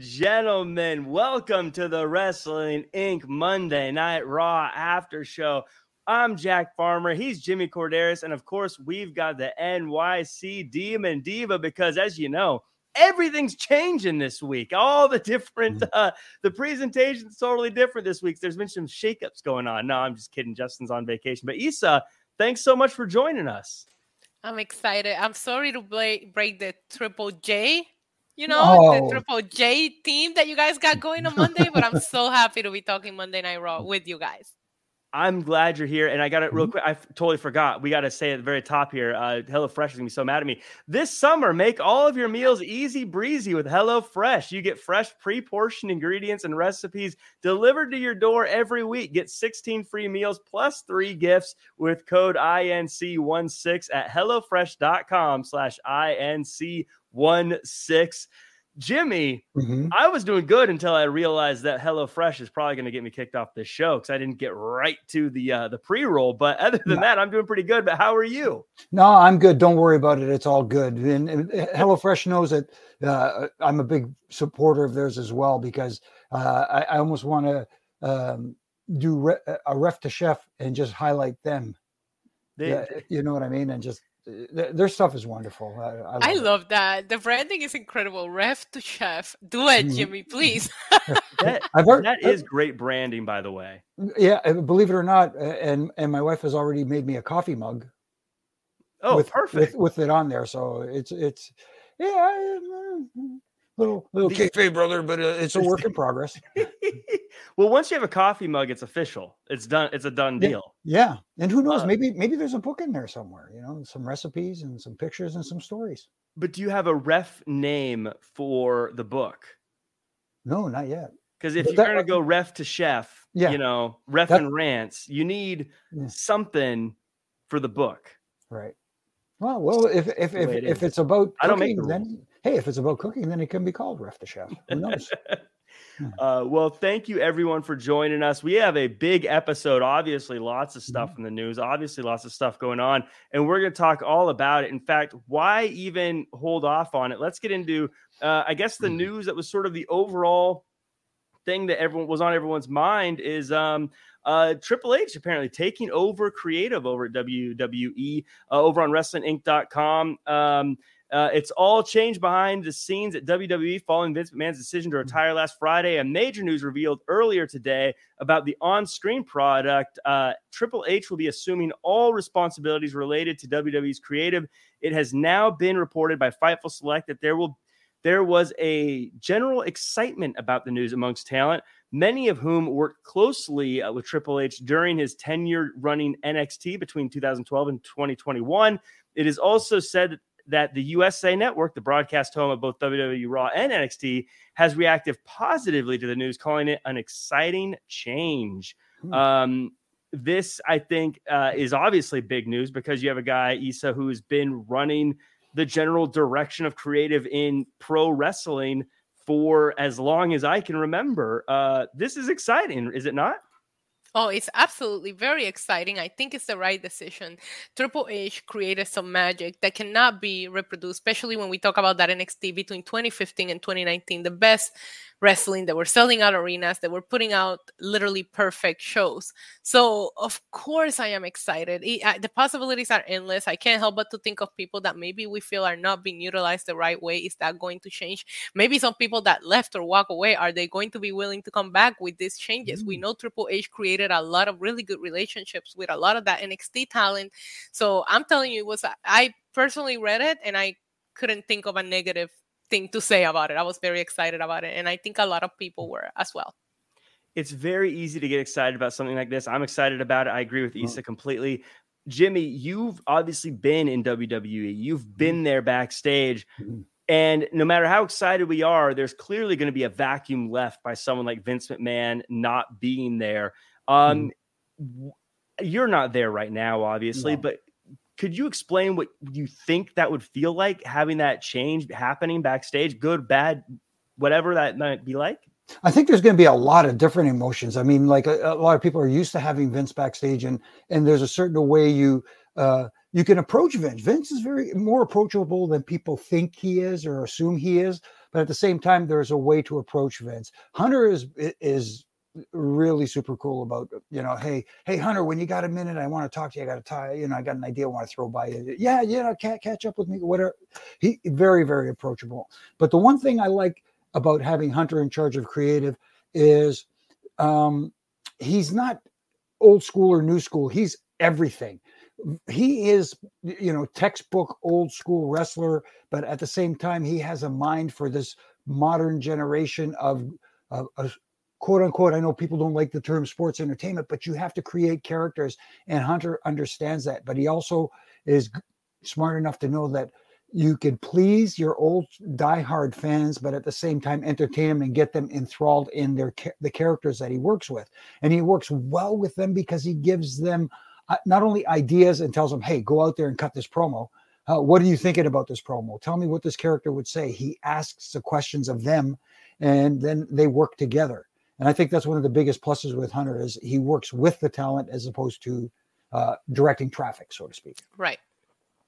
gentlemen, welcome to the Wrestling Inc. Monday Night Raw After Show. I'm Jack Farmer. He's Jimmy Korderas. And of course, we've got the NYC Demon Diva because, as you know, everything's changing this week. All the different, mm-hmm. uh, the presentation's totally different this week. There's been some shakeups going on. No, I'm just kidding. Justin's on vacation. But Isa, thanks so much for joining us. I'm excited. I'm sorry to break, break the Triple J, you know, oh. the Triple J team that you guys got going on Monday, but I'm so happy to be talking Monday Night Raw with you guys. I'm glad you're here. And I got it real mm-hmm. quick. I f- totally forgot. We got to say at the very top here uh, HelloFresh is going to be so mad at me. This summer, make all of your meals easy breezy with HelloFresh. You get fresh, pre portioned ingredients and recipes delivered to your door every week. Get 16 free meals plus three gifts with code INC16 at HelloFresh.com slash INC16. Jimmy, mm-hmm. I was doing good until I realized that HelloFresh is probably going to get me kicked off this show because I didn't get right to the uh, the pre roll. But other than no. that, I'm doing pretty good. But how are you? No, I'm good. Don't worry about it. It's all good. And, and HelloFresh knows that uh, I'm a big supporter of theirs as well because uh, I, I, almost want to um, do re- a ref to chef and just highlight them. They, yeah, you know what I mean? And just their stuff is wonderful. I, I, love, I love, that. The branding is incredible. Ref to chef. Do it, mm-hmm. Jimmy, please. that, I've heard that uh is great branding, by the way. Mm, yeah, believe it or not, and and my wife has already made me a coffee mug. Oh, with, perfect. With, with, it on there, so it's it's yeah uh, mm-hmm. Little little kayfabe, brother, but uh, it's a work in progress. well, once you have a coffee mug, it's official. It's done. It's a done deal. Yeah, yeah. and who knows? Uh, maybe maybe there's a book in there somewhere. You know, some recipes and some pictures and some stories. But do you have a ref name for the book? No, not yet. Because if but you're that, gonna go ref to chef, yeah, you know, ref that, and rants, you need yeah. something for the book. Right. Well, well, if if if, if it's about cooking, I don't make the then hey, if it's about cooking, then it can be called Ref the Chef. Who knows? uh, well, thank you everyone for joining us. We have a big episode. Obviously, lots of stuff mm-hmm. in the news. Obviously, lots of stuff going on, and we're going to talk all about it. In fact, why even hold off on it? Let's get into, uh, I guess, the mm-hmm. news that was sort of the overall thing that everyone was on everyone's mind is um, uh, Triple H apparently taking over creative over at WWE uh, over on WrestlingInc.com. Um, uh, it's all changed behind the scenes at WWE following Vince McMahon's decision to mm-hmm. retire last Friday. And major news revealed earlier today about the on screen product. Uh, Triple H will be assuming all responsibilities related to WWE's creative. It has now been reported by Fightful Select that there will there was a general excitement about the news amongst talent, many of whom worked closely uh, with Triple H during his tenure running NXT between 2012 and 2021. It is also said that the USA Network, the broadcast home of both WWE Raw and NXT, has reacted positively to the news, calling it an exciting change. Hmm. Um, this, I think, uh, is obviously big news because you have a guy, Isa, who has been running the general direction of creative in pro wrestling for as long as I can remember. Uh, this is exciting, is it not? Oh, it's absolutely very exciting. I think it's the right decision. Triple H created some magic that cannot be reproduced, especially when we talk about that NXT between 2015 and 2019. The best wrestling, that were selling out arenas, that were putting out literally perfect shows. So, of course, I am excited. It, the possibilities are endless. I can't help but to think of people that maybe we feel are not being utilized the right way. Is that going to change? Maybe some people that left or walk away, are they going to be willing to come back with these changes? Mm. We know Triple H created a lot of really good relationships with a lot of that NXT talent. So, I'm telling you, it was I personally read it and I couldn't think of a negative thing to say about it. I was very excited about it. And I think a lot of people were as well. It's very easy to get excited about something like this. I'm excited about it. I agree with Isa completely. Jimmy, you've obviously been in WWE, you've mm-hmm. been there backstage. Mm-hmm. And no matter how excited we are, there's clearly going to be a vacuum left by someone like Vince McMahon not being there. Um, mm-hmm. You're not there right now, obviously, no. but could you explain what you think that would feel like having that change happening backstage, good, bad, whatever that might be like? I think there's going to be a lot of different emotions. I mean, like a, a, lot of people are used to having Vince backstage, and and there's a certain way you uh, you can approach Vince. Vince is very more approachable than people think he is or assume he is. But at the same time, there's a way to approach Vince. Hunter is is really super cool about you know hey hey hunter when you got a minute i want to talk to you i got a tie you know i got an idea i want to throw by you. Yeah yeah can't catch up with me whatever. He very very approachable. But the one thing i like about having hunter in charge of creative is um he's not old school or new school he's everything. He is you know textbook old school wrestler but at the same time he has a mind for this modern generation of, of quote unquote i know people don't like the term sports entertainment but you have to create characters and hunter understands that but he also is smart enough to know that you can please your old diehard fans but at the same time entertain them and get them enthralled in their the characters that he works with. And he works well with them because he gives them uh, not only ideas and tells them hey go out there and cut this promo. Uh, what are you thinking about this promo? Tell me what this character would say. He asks the questions of them and then they work together and I think that's one of the biggest pluses with Hunter is he works with the talent as opposed to uh, directing traffic, so to speak. Right.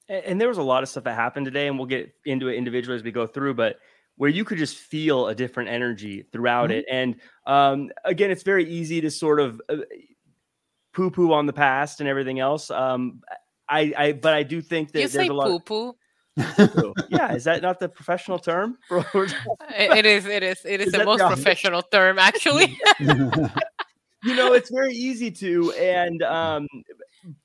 And, and there was a lot of stuff that happened today, and we'll get into it individually as we go through, but where you could just feel a different energy throughout mm-hmm. it. And um, again, it's very easy to sort of uh, poo poo on the past and everything else. Um, I, I, but I do think that you there's a lot. Poo poo yeah, is that not the professional term? it is. It is. It is, is the most professional term, actually. you know, it's very easy to, and um,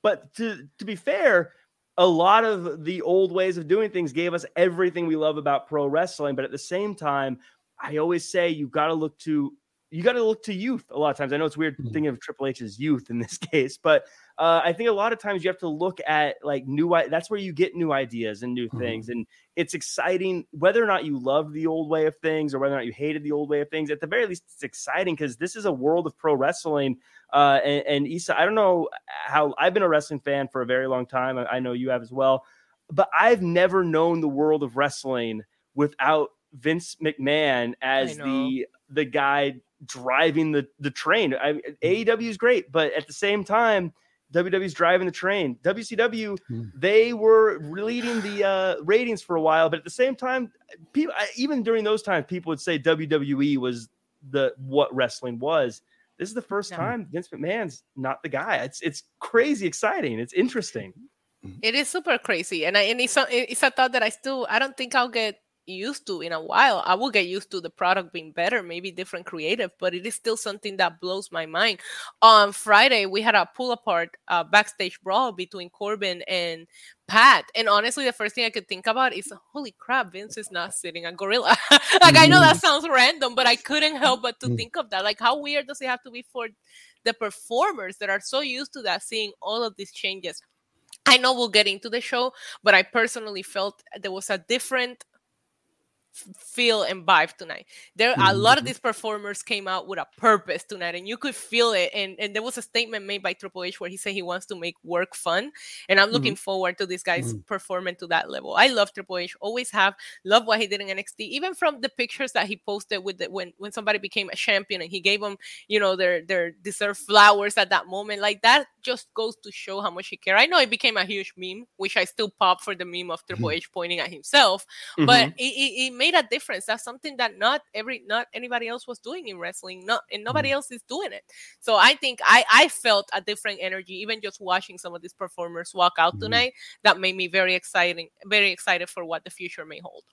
but to to be fair, a lot of the old ways of doing things gave us everything we love about pro wrestling. But at the same time, I always say you've got to look to you got to look to youth a lot of times. I know it's weird mm-hmm. thinking of Triple H's youth in this case, but uh, I think a lot of times you have to look at like new. That's where you get new ideas and new mm-hmm. things, and it's exciting whether or not you love the old way of things or whether or not you hated the old way of things. At the very least, it's exciting because this is a world of pro wrestling. Uh, and, and Isa, I don't know how I've been a wrestling fan for a very long time. I, I know you have as well, but I've never known the world of wrestling without Vince McMahon as the the guy driving the the train. I, mm-hmm. AEW is great, but at the same time, WWE's driving the train. WCW, mm. they were leading the uh, ratings for a while, but at the same time, people even during those times, people would say WWE was the what wrestling was. This is the first time Vince McMahon's not the guy. It's it's crazy exciting. It's interesting. It is super crazy, and I, and it's a, it's a thought that I still I don't think I'll get used to in a while. I will get used to the product being better, maybe different creative, but it is still something that blows my mind. On Friday, we had a pull apart uh, backstage brawl between Corbin and Pat. And honestly, the first thing I could think about is, holy crap, Vince is not sitting a gorilla. like, I know that mm-hmm. sounds random, but I couldn't help but to mm. think of that. Like, how weird does it have to be for the performers that are so used to that, seeing all of these changes? I know we'll get into the show, but I personally felt there was a different feel and vibe tonight. There mm-hmm. a lot of mm-hmm. these performers came out with a purpose tonight, and you could feel it. And, and there was a statement made by Triple H where he said he wants to make work fun. And I'm looking mm-hmm. forward to this guy's mm-hmm. performing to that level. I love Triple H, always have, love what he did in NXT, even from the pictures that he posted with the, when when somebody became a champion and he gave them, you know, their their deserved flowers at that moment. Like that just goes to show how much he cared. I know it became a huge meme, which I still pop for the meme of Triple mm-hmm. H pointing at himself, but mm-hmm. it, it, it made a difference. That's something that not every not anybody else was doing in wrestling. Not and nobody mm. else is doing it. So I think I I felt a different energy even just watching some of these performers walk out mm. tonight. That made me very exciting, very excited for what the future may hold.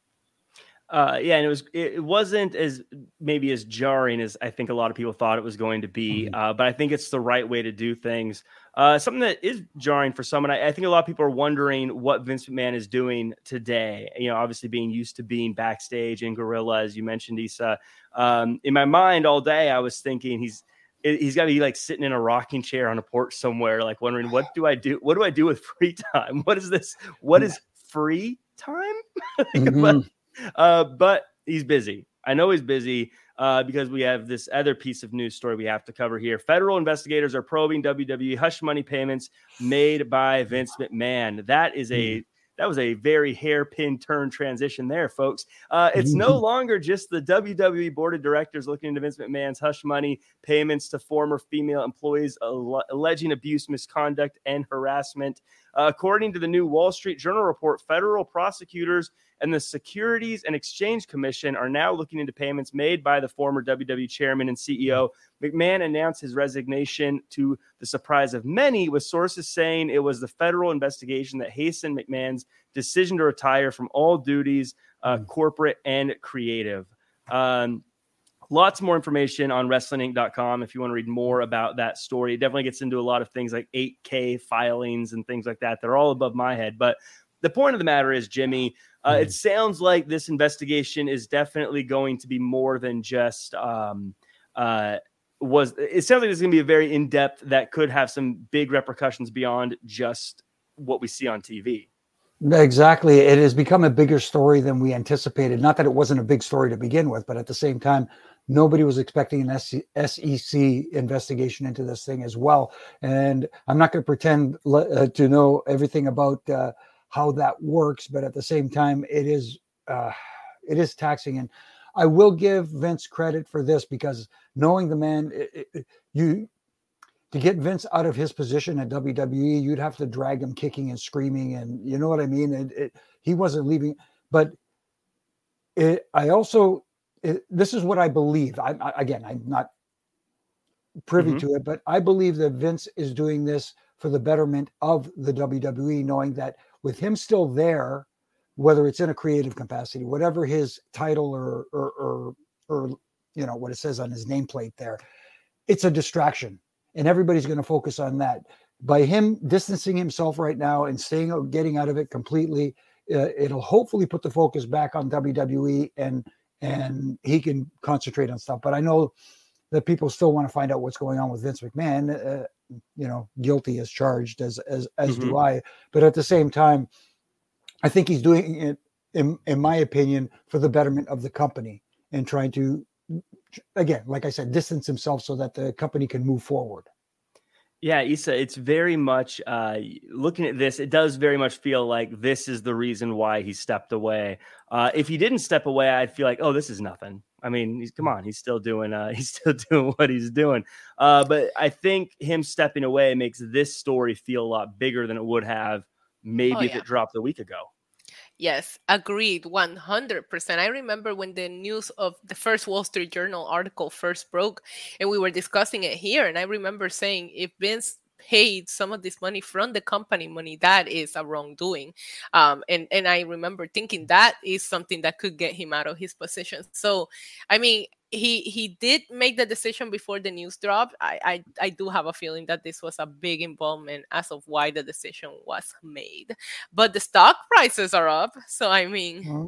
Uh, yeah, and it was it wasn't as maybe as jarring as I think a lot of people thought it was going to be. Mm-hmm. Uh, but I think it's the right way to do things. Uh, something that is jarring for some, and I, I, think a lot of people are wondering what Vince McMahon is doing today. You know, obviously being used to being backstage in Gorilla, as you mentioned, Isa. Um, in my mind all day, I was thinking he's he's got to be like sitting in a rocking chair on a porch somewhere, like wondering what do I do? What do I do with free time? What is this? What is free time? mm-hmm. but, uh, but he's busy. I know he's busy uh, because we have this other piece of news story we have to cover here. Federal investigators are probing WWE hush money payments made by Vince McMahon. That is a hmm. that was a very hairpin turn transition there, folks. Uh, it's no longer just the WWE board of directors looking into Vince McMahon's hush money payments to former female employees alleging abuse, misconduct, and harassment. Uh, according to the new Wall Street Journal report, federal prosecutors and the Securities and Exchange Commission are now looking into payments made by the former WWE chairman and CEO. McMahon announced his resignation to the surprise of many, with sources saying it was the federal investigation that hastened McMahon's decision to retire from all duties, uh, mm. corporate and creative. Um, lots more information on wrestlinginc.com if you want to read more about that story. It definitely gets into a lot of things like 8K filings and things like that. They're all above my head. But the point of the matter is, Jimmy, uh, mm. it sounds like this investigation is definitely going to be more than just. Um, uh, was it sounds like it's going to be a very in depth that could have some big repercussions beyond just what we see on TV. Exactly. It has become a bigger story than we anticipated. Not that it wasn't a big story to begin with, but at the same time, nobody was expecting an SEC investigation into this thing as well. And I'm not going to pretend uh, to know everything about uh, how that works, but at the same time, it is uh, it is taxing. And I will give Vince credit for this because knowing the man, it, it, you to get Vince out of his position at WWE, you'd have to drag him kicking and screaming, and you know what I mean. It, he wasn't leaving, but I also this is what I believe. I, I again, I'm not privy mm-hmm. to it, but I believe that Vince is doing this for the betterment of the WWE, knowing that with him still there, whether it's in a creative capacity, whatever his title or or or, or you know what it says on his nameplate there, it's a distraction, and everybody's going to focus on that. By him distancing himself right now and staying, getting out of it completely, uh, it'll hopefully put the focus back on WWE and and he can concentrate on stuff. But I know that people still want to find out what's going on with Vince McMahon. Uh, you know guilty as charged as as as mm-hmm. do I. But at the same time, I think he's doing it in in my opinion for the betterment of the company and trying to again, like I said, distance himself so that the company can move forward. Yeah, Isa, it's very much uh, looking at this. It does very much feel like this is the reason why he stepped away. Uh, if he didn't step away, I'd feel like, oh, this is nothing. I mean, he's come on, he's still doing uh he's still doing what he's doing. Uh but I think him stepping away makes this story feel a lot bigger than it would have maybe oh, yeah. if it dropped a week ago. Yes, agreed 100%. I remember when the news of the first Wall Street Journal article first broke and we were discussing it here and I remember saying if Vince paid some of this money from the company money, that is a wrongdoing. Um, and and I remember thinking that is something that could get him out of his position. So, I mean, he he did make the decision before the news dropped. I, I I do have a feeling that this was a big involvement as of why the decision was made. But the stock prices are up, so I mean. Mm-hmm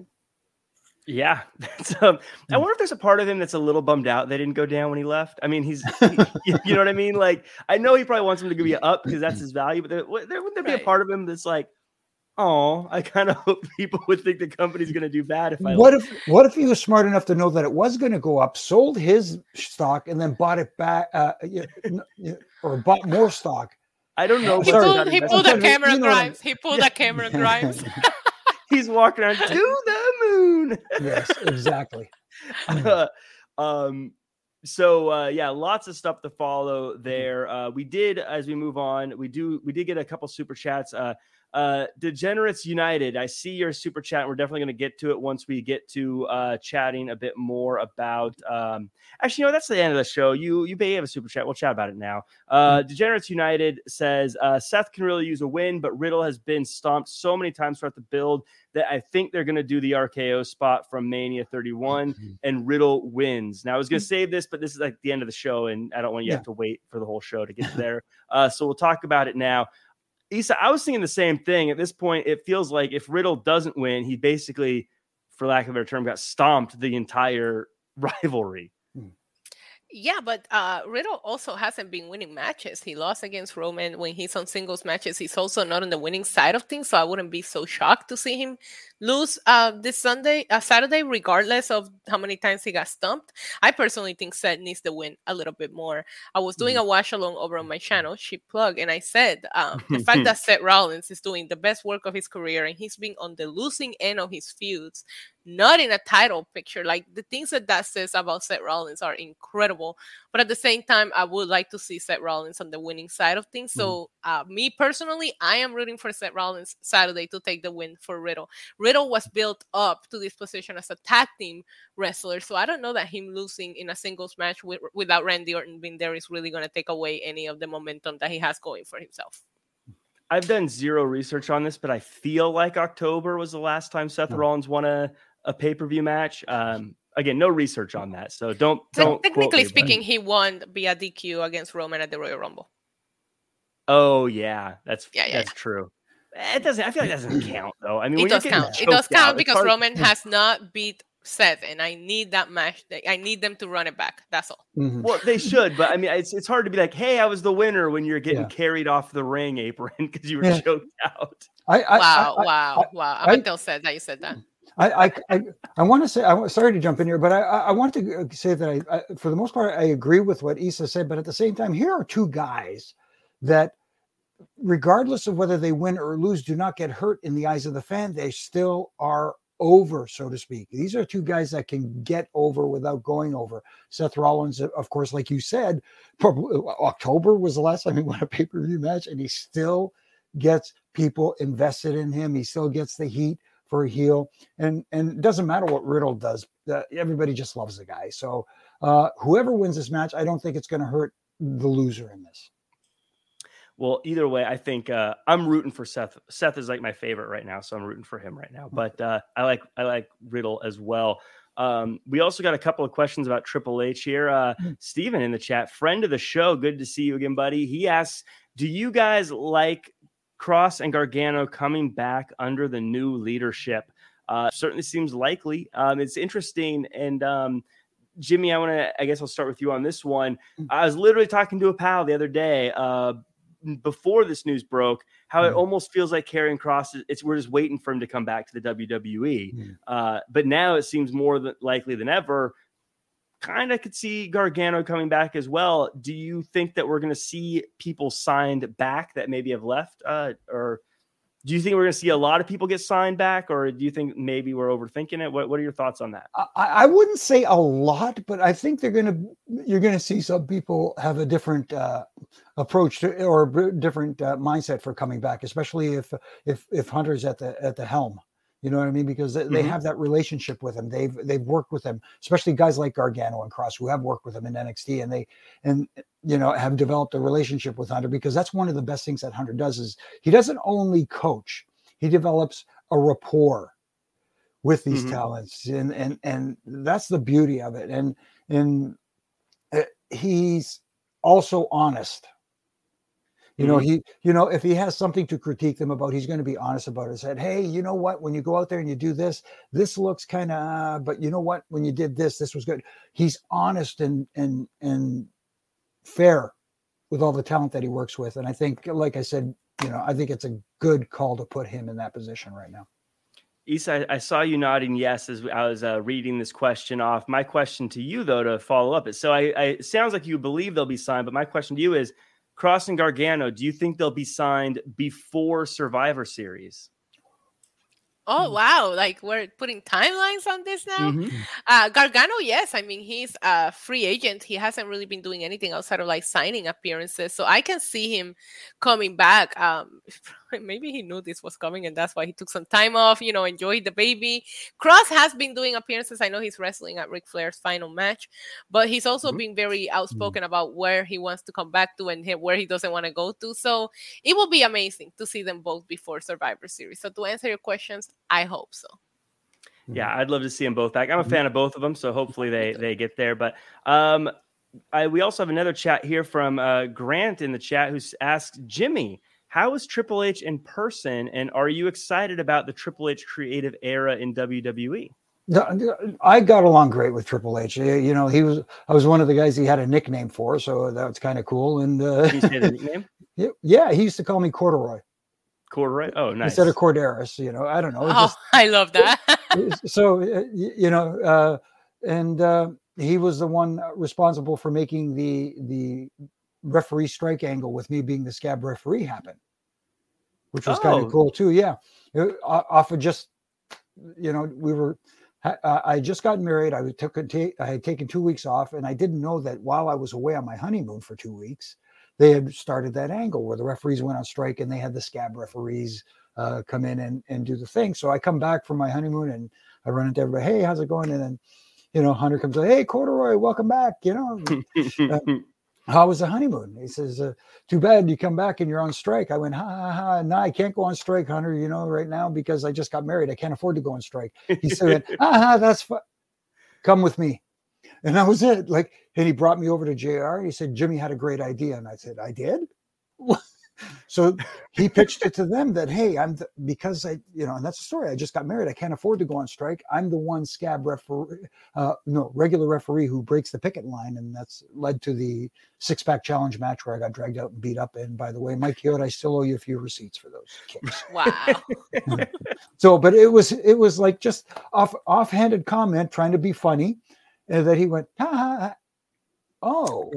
yeah, that's, um, I hmm. wonder if there's a part of him that's a little bummed out they didn't go down when he left. I mean, he's, he, you know what I mean? Like, I know he probably wants him to be up because that's his value, but there, there wouldn't there be right. a part of him that's like, oh, I kind of hope people would think the company's going to do bad if I. What if What if he was smart enough to know that it was going to go up, sold his stock, and then bought it back, uh, or bought more stock? I don't know. He pulled, he pulled a Cameron Grimes. He pulled a Cameron Grimes. He's walking around to the yes, exactly. uh, um, so uh, yeah, lots of stuff to follow there. Uh, we did as we move on. We do we did get a couple super chats. Uh, uh, Degenerates United, I see your super chat. We're definitely going to get to it once we get to uh, chatting a bit more about. Um, actually, you know, that's the end of the show. You you may have a super chat. We'll chat about it now. Uh, mm-hmm. Degenerates United says uh, Seth can really use a win, but Riddle has been stomped so many times throughout the build that I think they're going to do the RKO spot from Mania 31 mm-hmm. and Riddle wins. Now, I was going to mm-hmm. save this, but this is like the end of the show, and I don't want you yeah. to have to wait for the whole show to get there. Uh, so we'll talk about it now. Isa, I was thinking the same thing. At this point, it feels like if Riddle doesn't win, he basically, for lack of a better term, got stomped the entire rivalry. Yeah, but uh, Riddle also hasn't been winning matches. He lost against Roman when he's on singles matches. He's also not on the winning side of things, so I wouldn't be so shocked to see him lose uh, this Sunday, uh, Saturday, regardless of how many times he got stumped. I personally think Seth needs to win a little bit more. I was doing mm. a watch along over on my channel, She Plug, and I said um, the fact that Seth Rollins is doing the best work of his career and he's been on the losing end of his feuds not in a title picture. Like the things that that says about Seth Rollins are incredible. But at the same time, I would like to see Seth Rollins on the winning side of things. Mm-hmm. So, uh, me personally, I am rooting for Seth Rollins Saturday to take the win for Riddle. Riddle was built up to this position as a tag team wrestler. So, I don't know that him losing in a singles match with, without Randy Orton being there is really going to take away any of the momentum that he has going for himself. I've done zero research on this, but I feel like October was the last time Seth Rollins won a, a pay per view match. Um, again, no research on that, so don't. don't technically speaking, he won via DQ against Roman at the Royal Rumble. Oh yeah, that's yeah, yeah that's yeah. true. It doesn't. I feel like that doesn't count though. I mean, it does count. It does count out, because Roman has not beat Seth, and I need that match. I need them to run it back. That's all. Mm-hmm. Well, they should, but I mean, it's it's hard to be like, "Hey, I was the winner" when you're getting yeah. carried off the ring apron because you were yeah. choked out. I, I, wow, I, wow, wow! I'm until said that you said that. I, I, I, want to say, I'm sorry to jump in here, but I, I want to uh, say that I, I, for the most part, I agree with what Isa said. But at the same time, here are two guys that, regardless of whether they win or lose, do not get hurt in the eyes of the fan. They still are over, so to speak. These are two guys that can get over without going over. Seth Rollins, of course, like you said, probably October was the last time he won a pay per view match, and he still gets people invested in him. He still gets the heat for a heel, and and it doesn't matter what Riddle does. Uh, everybody just loves the guy. So uh, whoever wins this match, I don't think it's going to hurt the loser in this. Well, either way, I think uh, I'm rooting for Seth. Seth is like my favorite right now, so I'm rooting for him right now. But uh, I like I like Riddle as well. Um, we also got a couple of questions about Triple H here. Uh, mm. Steven in the chat, friend of the show, good to see you again, buddy. He asks, "Do you guys like Kross and Gargano coming back under the new leadership?" Uh, certainly seems likely. Um, it's interesting and. Um, Jimmy, I want to. I guess I'll start with you on this one. Mm. I was literally talking to a pal the other day, uh, before this news broke how it almost feels like Karrion Kross, it's we're just waiting for him to come back to the WWE. Mm. Uh, but now it seems more than likely than ever. Kind of could see Gargano coming back as well. Do you think that we're going to see people signed back that maybe have left, uh, or do you think we're going to see a lot of people get signed back, or do you think maybe we're overthinking it? What What are your thoughts on that? I, I wouldn't say a lot, but I think they're going to you're going to see some people have a different uh, approach to or different uh, mindset for coming back, especially if if if Hunter's at the at the helm. You know what I mean? Because they, mm-hmm. they have that relationship with him. They've they've worked with him, especially guys like Gargano and Kross, who have worked with him in NXT, and they and you know have developed a relationship with Hunter. Because that's one of the best things that Hunter does is he doesn't only coach, he develops a rapport with these mm-hmm. talents, and and and that's the beauty of it. And and uh, he's also honest you know, mm-hmm. he, you know, if he has something to critique them about, he's going to be honest about it. Said, hey, you know what? When you go out there and you do this, this looks kind of, uh, but you know what? When you did this, this was good. He's honest and and and fair with all the talent that he works with, and I think, like I said, you know, I think it's a good call to put him in that position right now. Isa, I saw you nodding yes as I was uh, reading this question off. My question to you, though, to follow up is so I, I it sounds like you believe they'll be signed, but my question to you is Kross and Gargano, do you think they'll be signed before Survivor Series? Oh wow! Like we're putting timelines on this now. Mm-hmm. Uh, Gargano, yes. I mean, he's a free agent. He hasn't really been doing anything outside of like signing appearances. So I can see him coming back. Um, maybe he knew this was coming and that's why he took some time off. You know, enjoyed the baby. Kross has been doing appearances. I know he's wrestling at Ric Flair's final match, but he's also mm-hmm. been very mm-hmm. outspoken mm-hmm. about where he wants to come back to and where he doesn't want to go to. So it will be amazing to see them both before Survivor Series. So to answer your questions, I hope so. Yeah, I'd love to see them both back. I'm a mm-hmm. fan of both of them, so hopefully they they get there. But um, I, we also have another chat here from uh, Grant in the chat who's asked Jimmy, "How is Triple H in person, and are you excited about the Triple H creative era in WWE?" I got along great with Triple H. You know, he was I was one of the guys he had a nickname for, so that's kind of cool. And uh, he said a nickname. Yeah, he used to call me Corduroy. Corduroy. Oh, nice. Instead of Korderas, you know, I don't know. Oh, just, I love that. so, uh, you know, uh, and uh, he was the one responsible for making the the referee strike angle with me being the scab referee happen, which was oh. kind of cool too. Yeah, uh, off of just, you know, we were uh, I just got married. I took a ta- I had taken two weeks off, and I didn't know that while I was away on my honeymoon for two weeks, they had started that angle where the referees went on strike and they had the scab referees uh, come in and, and do the thing. So I come back from my honeymoon and I run into everybody. Hey, how's it going? And then, you know, Hunter comes like, Hey, Corduroy, welcome back. You know, uh, how was the honeymoon? He says, uh, too bad you come back and you're on strike. I went, ha ha ha. No, I can't go on strike, Hunter, you know, right now because I just got married. I can't afford to go on strike. He said, ah, ha, that's fine. Come with me. And that was it. Like, and he brought me over to JR. He said, Jimmy had a great idea. And I said, I did? so he pitched it to them that hey i'm the, because i you know and that's the story i just got married i can't afford to go on strike i'm the one scab referee uh, no regular referee who breaks the picket line and that's led to the six pack challenge match where i got dragged out and beat up and by the way mike Hewitt, i still owe you a few receipts for those kicks wow so but it was it was like just off offhanded comment trying to be funny and that he went ha, ha, ha. oh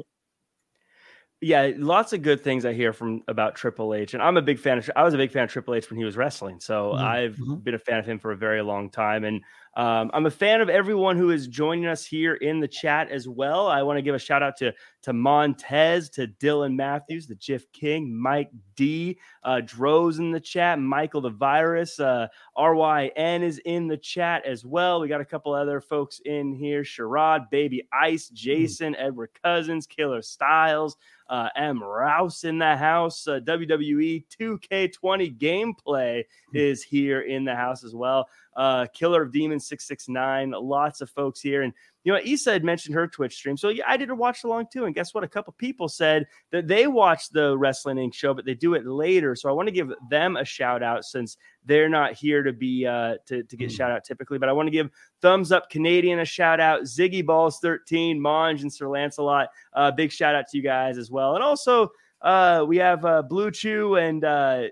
yeah, lots of good things I hear from about Triple H, and I'm a big fan of. I was a big fan of Triple H when he was wrestling, so mm-hmm. I've mm-hmm. been a fan of him for a very long time, and um, I'm a fan of everyone who is joining us here in the chat as well. I want to give a shout out to to Montez, to Dylan Matthews, the Jiff King, Mike D, uh, Droz in the chat, Michael the Virus, uh, RYN is in the chat as well. We got a couple other folks in here: Sherrod, Baby Ice, hmm. Jason, mm-hmm. Edward Cousins, Killer Styles uh, M. Rouse in the house. Uh, WWE 2K20 gameplay hmm. is here in the house as well. Uh, Killer of Demons 669. Lots of folks here. And you know, Isa had mentioned her Twitch stream. So yeah, I did a watch along too. And guess what? A couple people said that they watch the Wrestling Inc. show, but they do it later. So I want to give them a shout out since they're not here to be uh to, to get mm. shout out typically. But I want to give Thumbs Up Canadian a shout out, Ziggy Balls 13, Monge and Sir Lancelot. Uh big shout out to you guys as well. And also uh we have uh Blue Chew and uh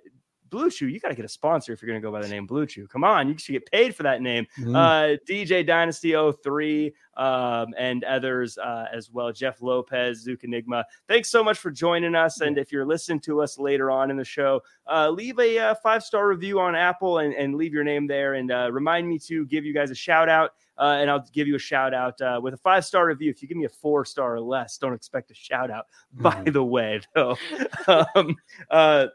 Blue Chew, you got to get a sponsor if you're going to go by the name Blue Chew. Come on, you should get paid for that name. Mm-hmm. Uh, DJ Dynasty 03 um, and others uh, as well. Jeff Lopez, Zook Enigma. Thanks so much for joining us. And if you're listening to us later on in the show, uh, leave a uh, five star review on Apple and, and, leave your name there. And uh, remind me to give you guys a shout out. Uh, and I'll give you a shout out uh, with a five star review. If you give me a four star or less, don't expect a shout out. Mm-hmm. By the way, though, um, uh,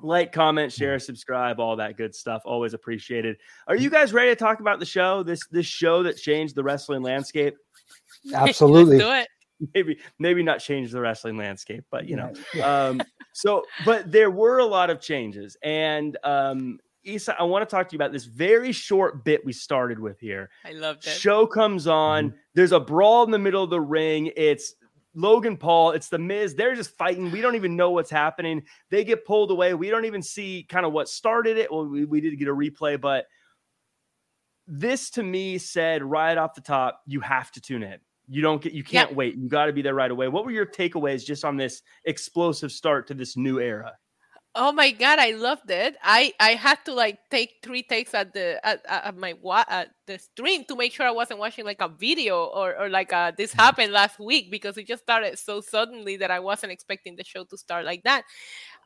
like, comment, share, subscribe, all that good stuff. Always appreciated. Are you guys ready to talk about the show? This this show that changed the wrestling landscape? Absolutely. do it. Maybe maybe not change the wrestling landscape, but you know. Um, so, but there were a lot of changes, and um, Isa, I want to talk to you about this very short bit we started with here. I love it. Show comes on. Mm-hmm. There's a brawl in the middle of the ring. It's Logan Paul, it's the Miz. They're just fighting. We don't even know what's happening. They get pulled away. We don't even see kind of what started it. Well, we, we did get a replay, but this to me said right off the top, you have to tune in. You don't get, you can't wait. You got to be there right away. What were your takeaways just on this explosive start to this new era? Oh my god, I loved it. I I had to like take three takes at the at, at my at the stream to make sure I wasn't watching like a video or or like uh this mm-hmm. happened last week because it just started so suddenly that I wasn't expecting the show to start like that.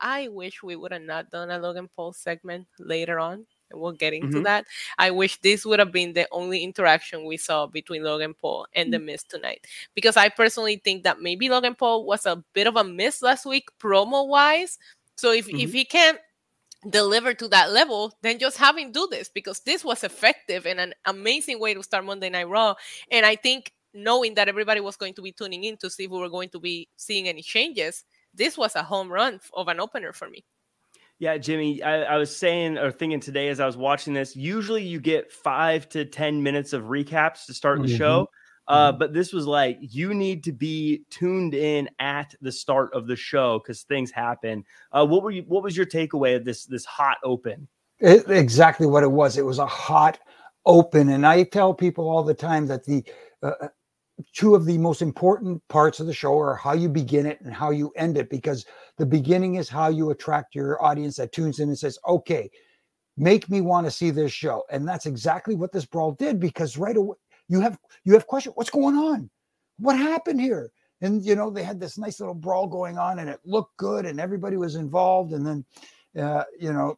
I wish we would have not done a Logan Paul segment later on. We'll get into mm-hmm. that. I wish this would have been the only interaction we saw between Logan Paul and The Miz tonight. Because I personally think that maybe Logan Paul was a bit of a miss last week, promo wise so if, mm-hmm. if he can't deliver to that level, then just have him do this because this was effective and an amazing way to start Monday Night Raw. And I think knowing that everybody was going to be tuning in to see if we were going to be seeing any changes, this was a home run of an opener for me. Yeah, Jimmy, I, I, was saying or thinking today as I was watching this, usually you get five to 10 minutes of recaps to start the mm-hmm. show. Uh, mm-hmm. but this was like you need to be tuned in at the start of the show because things happen. Uh, what were you? What was your takeaway of this this hot open? It, exactly what it was. It was a hot open, and I tell people all the time that the uh, uh, two of the most important parts of the show are how you begin it and how you end it. Because the beginning is how you attract your audience that tunes in and says, "Okay." Make me want to see this show. And that's exactly what this brawl did because right away, you have you have questions. what's going on? What happened here? And you know they had this nice little brawl going on and it looked good and everybody was involved. And then uh, you know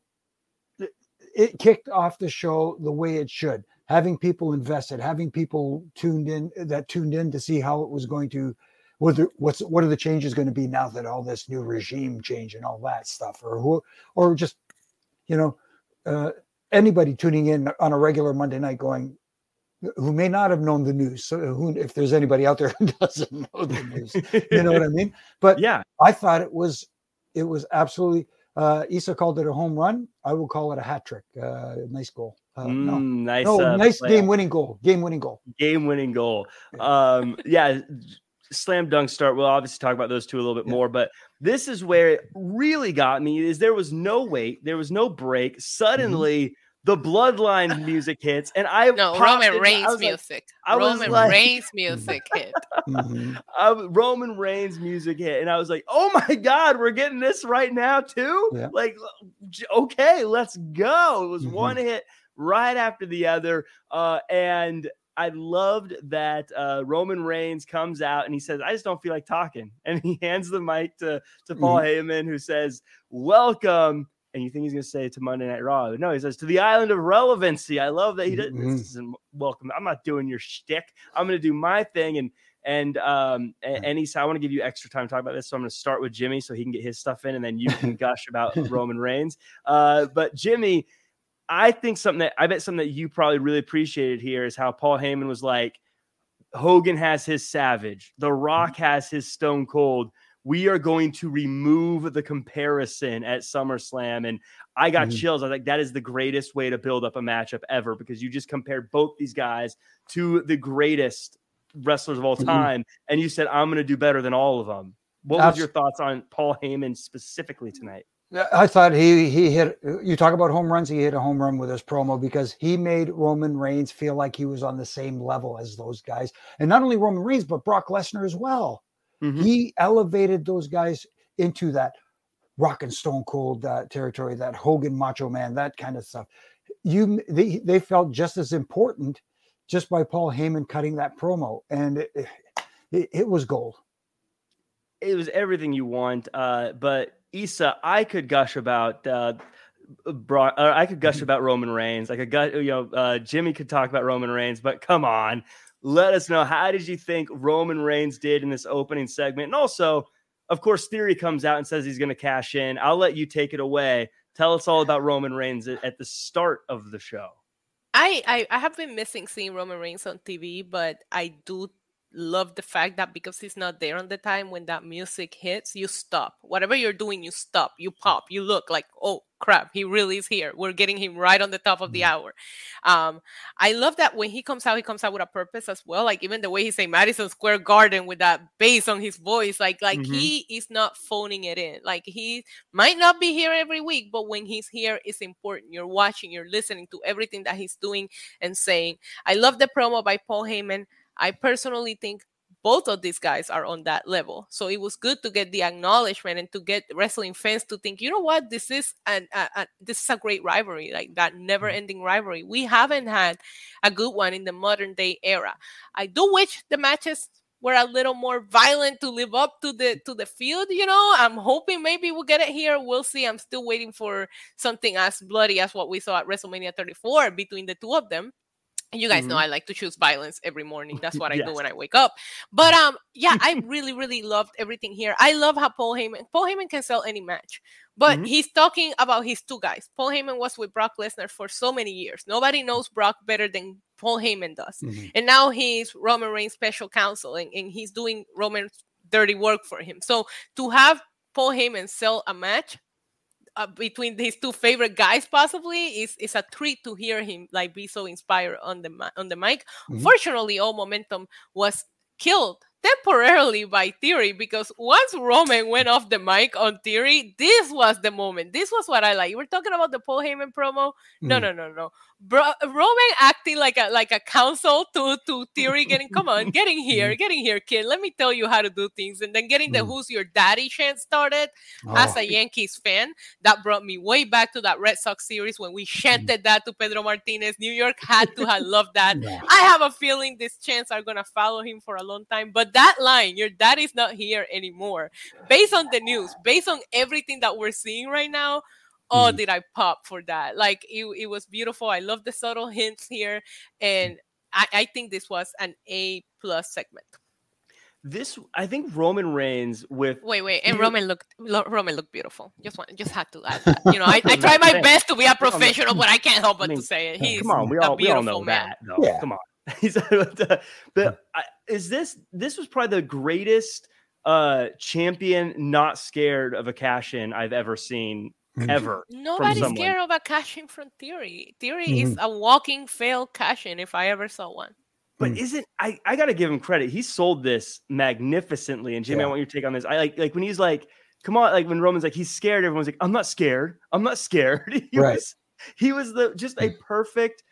it, it kicked off the show the way it should having people invested, having people tuned in that tuned in to see how it was going to what what's what are the changes going to be now that all this new regime change and all that stuff, or who, or just you know uh, anybody tuning in on a regular Monday night going who may not have known the news. So who, if there's anybody out there who doesn't know the news, you know what I mean? But yeah, I thought it was it was absolutely. Uh, Isa called it a home run. I will call it a hat trick. Uh, nice goal. Uh, mm, no, nice, no, uh, nice game winning goal. Game winning goal. game winning goal. Um, yeah, slam dunk start. We'll obviously talk about those two a little bit Yeah. more, but this is where it really got me is there was no wait, there was no break. Suddenly the bloodline music hits, and I No, Roman into- I Reigns like- music. I Roman like- Reigns music hit. Mhm. I Roman Reigns music hit, and I was like, "Oh my god, we're getting this right now too!" Yeah. Like, okay, let's go. It was Mhm. one hit right after the other, uh, and I loved that uh, Roman Reigns comes out and he says, "I just don't feel like talking," and he hands the mic to to Paul Heyman, who says, "Welcome." And you think he's going to say to Monday Night Raw? No, he says to the island of relevancy. I love that he does. This isn't welcome. I'm not doing your shtick. I'm going to do my thing. And and um and he said, I want to give you extra time to talk about this. So I'm going to start with Jimmy so he can get his stuff in, and then you can gush about Roman Reigns. Uh, but Jimmy, I think something that I bet something that you probably really appreciated here is how Paul Heyman was like, Hogan has his Savage, The Rock has his Stone Cold. We are going to remove the comparison at SummerSlam. And I got Mhm. chills. I was like, that is the greatest way to build up a matchup ever because you just compared both these guys to the greatest wrestlers of all Mhm. time. And you said, I'm going to do better than all of them. What was your thoughts on Paul Heyman specifically tonight? I thought he he hit. You talk about home runs. He hit a home run with his promo because he made Roman Reigns feel like he was on the same level as those guys, and not only Roman Reigns but Brock Lesnar as well. Mhm. He elevated those guys into that Rock and Stone Cold uh, territory, that Hogan Macho Man, that kind of stuff. You they they felt just as important just by Paul Heyman cutting that promo, and it, it, it was gold. it was everything you want. Uh, but Isa, I could gush about uh, Brock. Uh, I could gush Mhm. about Roman Reigns. I could, gu- you know, uh, Jimmy could talk about Roman Reigns. But come on, let us know how did you think Roman Reigns did in this opening segment, and also, of course, Theory comes out and says he's going to cash in. I'll let you take it away. Tell us all about Roman Reigns at, the start of the show. I, I I have been missing seeing Roman Reigns on TV, but I do love the fact that because he's not there on the time when that music hits, you stop. Whatever you're doing, you stop. You pop. You look like, oh crap, he really is here. We're getting him right on the top of the hour. Um, I love that when he comes out, he comes out with a purpose as well. Like even the way he say Madison Square Garden with that bass on his voice, like like Mhm. he is not phoning it in. Like he might not be here every week, but when he's here, it's important. You're watching, you're listening to everything that he's doing and saying. I love the promo by Paul Heyman. I personally think both of these guys are on that level. So it was good to get the acknowledgement and to get wrestling fans to think, you know what, this is an a, a, this is a great rivalry, like that mm-hmm. never-ending rivalry. We haven't had a good one in the modern day era. I do wish the matches were a little more violent to live up to the to the field. You know, I'm hoping maybe we'll get it here. We'll see. I'm still waiting for something as bloody as what we saw at WrestleMania 34 between the two of them. And you guys know I like to choose violence every morning. That's what I do when I wake up. But um, yeah, I really, really loved everything here. I love how Paul Heyman Paul Heyman can sell any match. But Mhm. he's talking about his two guys. Paul Heyman was with Brock Lesnar for so many years. Nobody knows Brock better than Paul Heyman does. Mhm. And now he's Roman Reigns' special counsel and, and he's doing Roman's dirty work for him. So to have Paul Heyman sell a match uh, between his two favorite guys possibly is, is a treat to hear him like be so inspired on the on the mic. Mhm. Fortunately, all momentum was killed temporarily by Theory because once Roman went off the mic on Theory, this was the moment. This was what I like. You were talking about the Paul Heyman promo. No, Mhm. no, no, no. Bro, Roman acting like a like a counsel to to Theory, getting come on, getting here, getting here, kid. Let me tell you how to do things, and then getting the Mhm. "Who's Your Daddy" chant started. As Oh. a Yankees fan, that brought me way back to that Red Sox series when we chanted that to Pedro Martinez. New York had to have loved that. Yeah. I have a feeling these chants are gonna follow him for a long time. But that line, "Your daddy's not here anymore," based on the news, based on everything that we're seeing right now. Oh, mm. did I pop for that? Like it, it was beautiful. I love the subtle hints here, and I, I think this was an A plus segment. This, I think, Roman Reigns with wait, wait, and Roman looked Roman looked beautiful. Just want, just had to add that. You know, I, I try my best to be a professional, but I can't help but I mean, to say it. He's come on, we all we all know man. that. Though. Yeah. Come on, He's, but is this this was probably the greatest uh champion not scared of a cash in I've ever seen mm-hmm. Ever. Nobody's scared of a cash in from Theory. Theory mm-hmm. is a walking failed cash in if I ever saw one. But mm. isn't I I gotta give him credit. He sold this magnificently. And Jimmy, yeah. I want your take on this. I like like when he's like, come on, like when Roman's like, he's scared, everyone's like, I'm not scared. I'm not scared. he right. was he was the just a perfect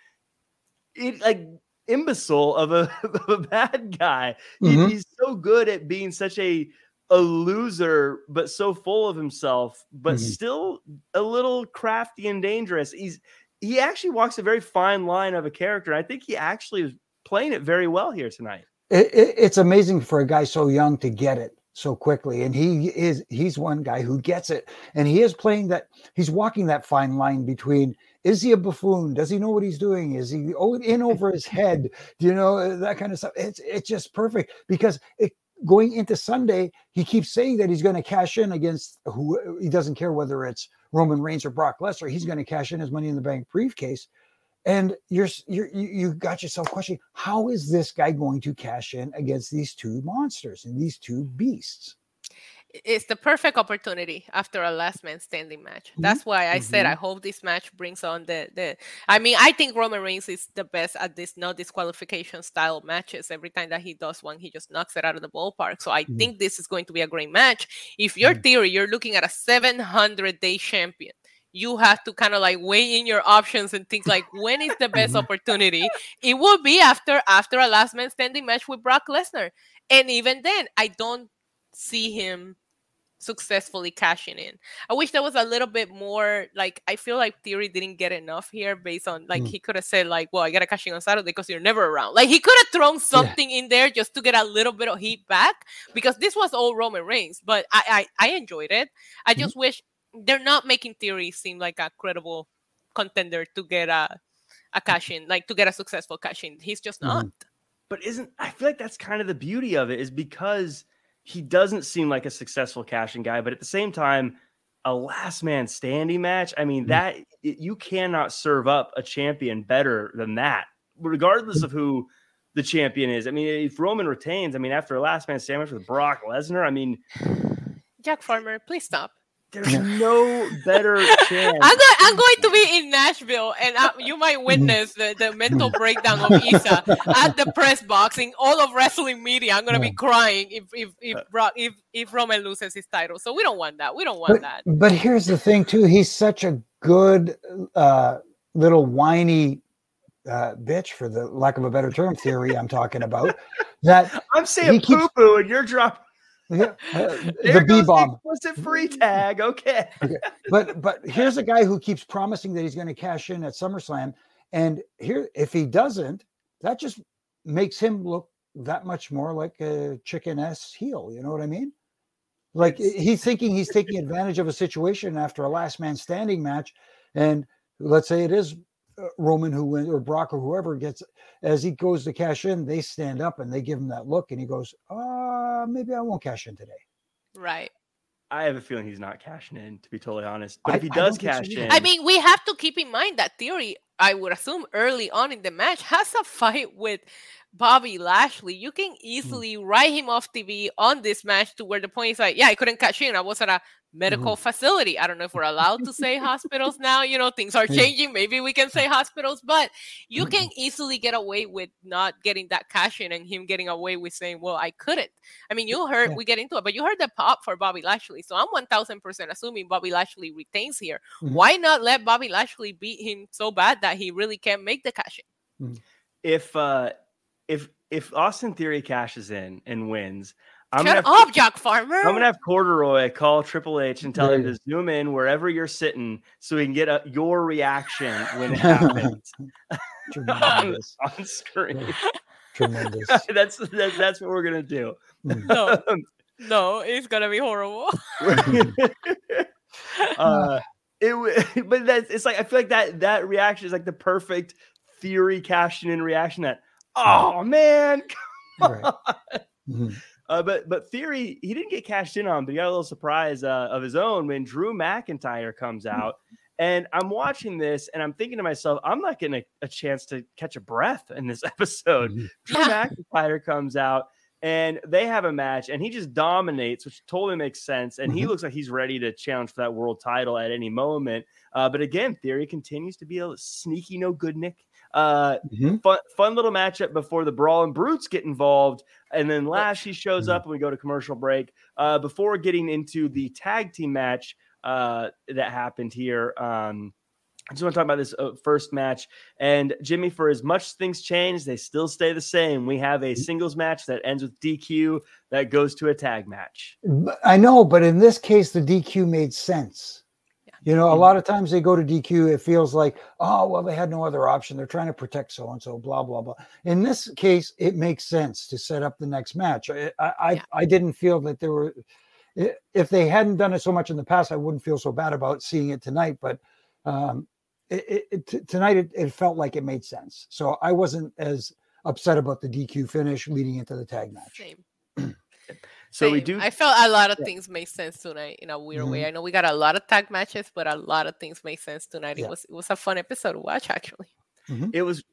it like imbecile of a, of a bad guy. Mm-hmm. He, he's so good at being such a a loser, but so full of himself, but mm-hmm. still a little crafty and dangerous. He's he actually walks a very fine line of a character. I think he actually is playing it very well here tonight. It, it, it's amazing for a guy so young to get it so quickly and he is he's one guy who gets it and he is playing that he's walking that fine line between is he a buffoon does he know what he's doing is he in over his head do you know that kind of stuff it's it's just perfect because it going into Sunday, he keeps saying that he's going to cash in against who he doesn't care whether it's Roman Reigns or Brock Lesnar. He's going to cash in his money in the bank briefcase and you're, you're you got yourself questioning how is this guy going to cash in against these two monsters and these two beasts it's the perfect opportunity after a last man standing match. Mm-hmm. That's why I mm-hmm. said I hope this match brings on the the. I mean, I think Roman Reigns is the best at this no disqualification style matches. Every time that he does one, he just knocks it out of the ballpark. So I mm-hmm. think this is going to be a great match. If your mm-hmm. theory, you're looking at a 700 day champion you have to kind of like weigh in your options and think like when is the best mm-hmm. opportunity it will be after after a last man standing match with brock lesnar and even then i don't see him successfully cashing in i wish there was a little bit more like i feel like theory didn't get enough here based on like mm. he could have said like well i gotta cash in on saturday because you're never around like he could have thrown something yeah. in there just to get a little bit of heat back because this was all roman reigns but i i, I enjoyed it i mm-hmm. just mm. wish they're not making theory seem like a credible contender to get a a cash in, like to get a successful cash in. He's just not. Mm-hmm. But isn't I feel like that's kind of the beauty of it is because he doesn't seem like a successful cashing guy, but at the same time, a last man standing match. I mean, mm-hmm. that you cannot serve up a champion better than that, regardless of who the champion is. I mean, if Roman retains, I mean, after a last man standing match with Brock Lesnar, I mean, Jack Farmer, please stop. There's no better chance. I'm going, I'm going to be in Nashville, and I, you might witness the, the mental breakdown of Isa at the press box in all of wrestling media. I'm going to be crying if if if, if if Roman loses his title. So we don't want that. We don't want but, that. But here's the thing, too. He's such a good uh, little whiny uh, bitch, for the lack of a better term, theory. I'm talking about that. I'm saying poo poo, and you're dropping. Yeah, uh, the B bomb. Was it free tag? Okay. okay. But but here's a guy who keeps promising that he's going to cash in at SummerSlam, and here if he doesn't, that just makes him look that much more like a chicken ass heel. You know what I mean? Like he's thinking he's taking advantage of a situation after a last man standing match, and let's say it is uh, Roman who wins or Brock or whoever gets as he goes to cash in, they stand up and they give him that look, and he goes, "Oh, uh, maybe I won't cash in today. Right. I have a feeling he's not cashing in, to be totally honest. But I, if he does cash in, I mean, we have to keep in mind that theory. I would assume early on in the match has a fight with Bobby Lashley. You can hmm. easily mm. write him off TV on this match to where the point is like, yeah, I couldn't cash in. I was at a medical mm-hmm. facility. I don't know if we're allowed to say hospitals now. You know, things are changing. Maybe we can say hospitals, but you can mm-hmm. easily get away with not getting that cash in and him getting away with saying, well, I couldn't. I mean, you heard, we get into it, but you heard the pop for Bobby Lashley. So I'm 1000% assuming Bobby Lashley retains here. Mm-hmm. Why not let Bobby Lashley beat him so bad that he really can't make the cash in? Mm-hmm. If, uh, if, if Austin Theory cashes in and wins, I'm Shut gonna up, Jack Farmer. I'm gonna have Korderas call Triple H and tell him to zoom in wherever you're sitting so we can get a, your reaction when it happens on, on, screen. Tremendous. that's, that's that's what we're gonna do. Hmm. No, no, it's gonna be horrible. uh, it but that's it's like I feel like that that reaction is like the perfect theory cashing in reaction that oh man right. mm-hmm. Uh, but but theory he didn't get cashed in on but he got a little surprise uh, of his own when drew mcintyre comes mm-hmm. out and i'm watching this and i'm thinking to myself i'm not getting a, a chance to catch a breath in this episode mm-hmm. drew mcintyre comes out and they have a match and he just dominates which totally makes sense and mm-hmm. he looks like he's ready to challenge for that world title at any moment uh, but again theory continues to be a sneaky no good nick uh, mm-hmm. fun, fun little matchup before the Brawling Brutes get involved, and then Lashley shows mm-hmm. up and we go to commercial break. Uh, before getting into the tag team match uh, that happened here, um, I just want to talk about this uh, first match. And Jimmy, for as much things change, they still stay the same. We have a singles match that ends with DQ that goes to a tag match. I know, but in this case, the DQ made sense. You know, a lot of times they go to DQ, it feels like, oh, well, they had no other option. They're trying to protect so and so, blah, blah, blah. In this case, it makes sense to set up the next match. I, I, yeah. I didn't feel that there were, if they hadn't done it so much in the past, I wouldn't feel so bad about seeing it tonight. But um, it, it, t- tonight it, it, felt like it made sense. So I wasn't as upset about the DQ finish leading into the tag match. Same. so Same. we do. I felt a lot of yeah. things made sense tonight in a weird mm-hmm. way. I know we got a lot of tag matches, but a lot of things made sense tonight. Yeah. It was it was a fun episode to watch actually. Mm-hmm. It was,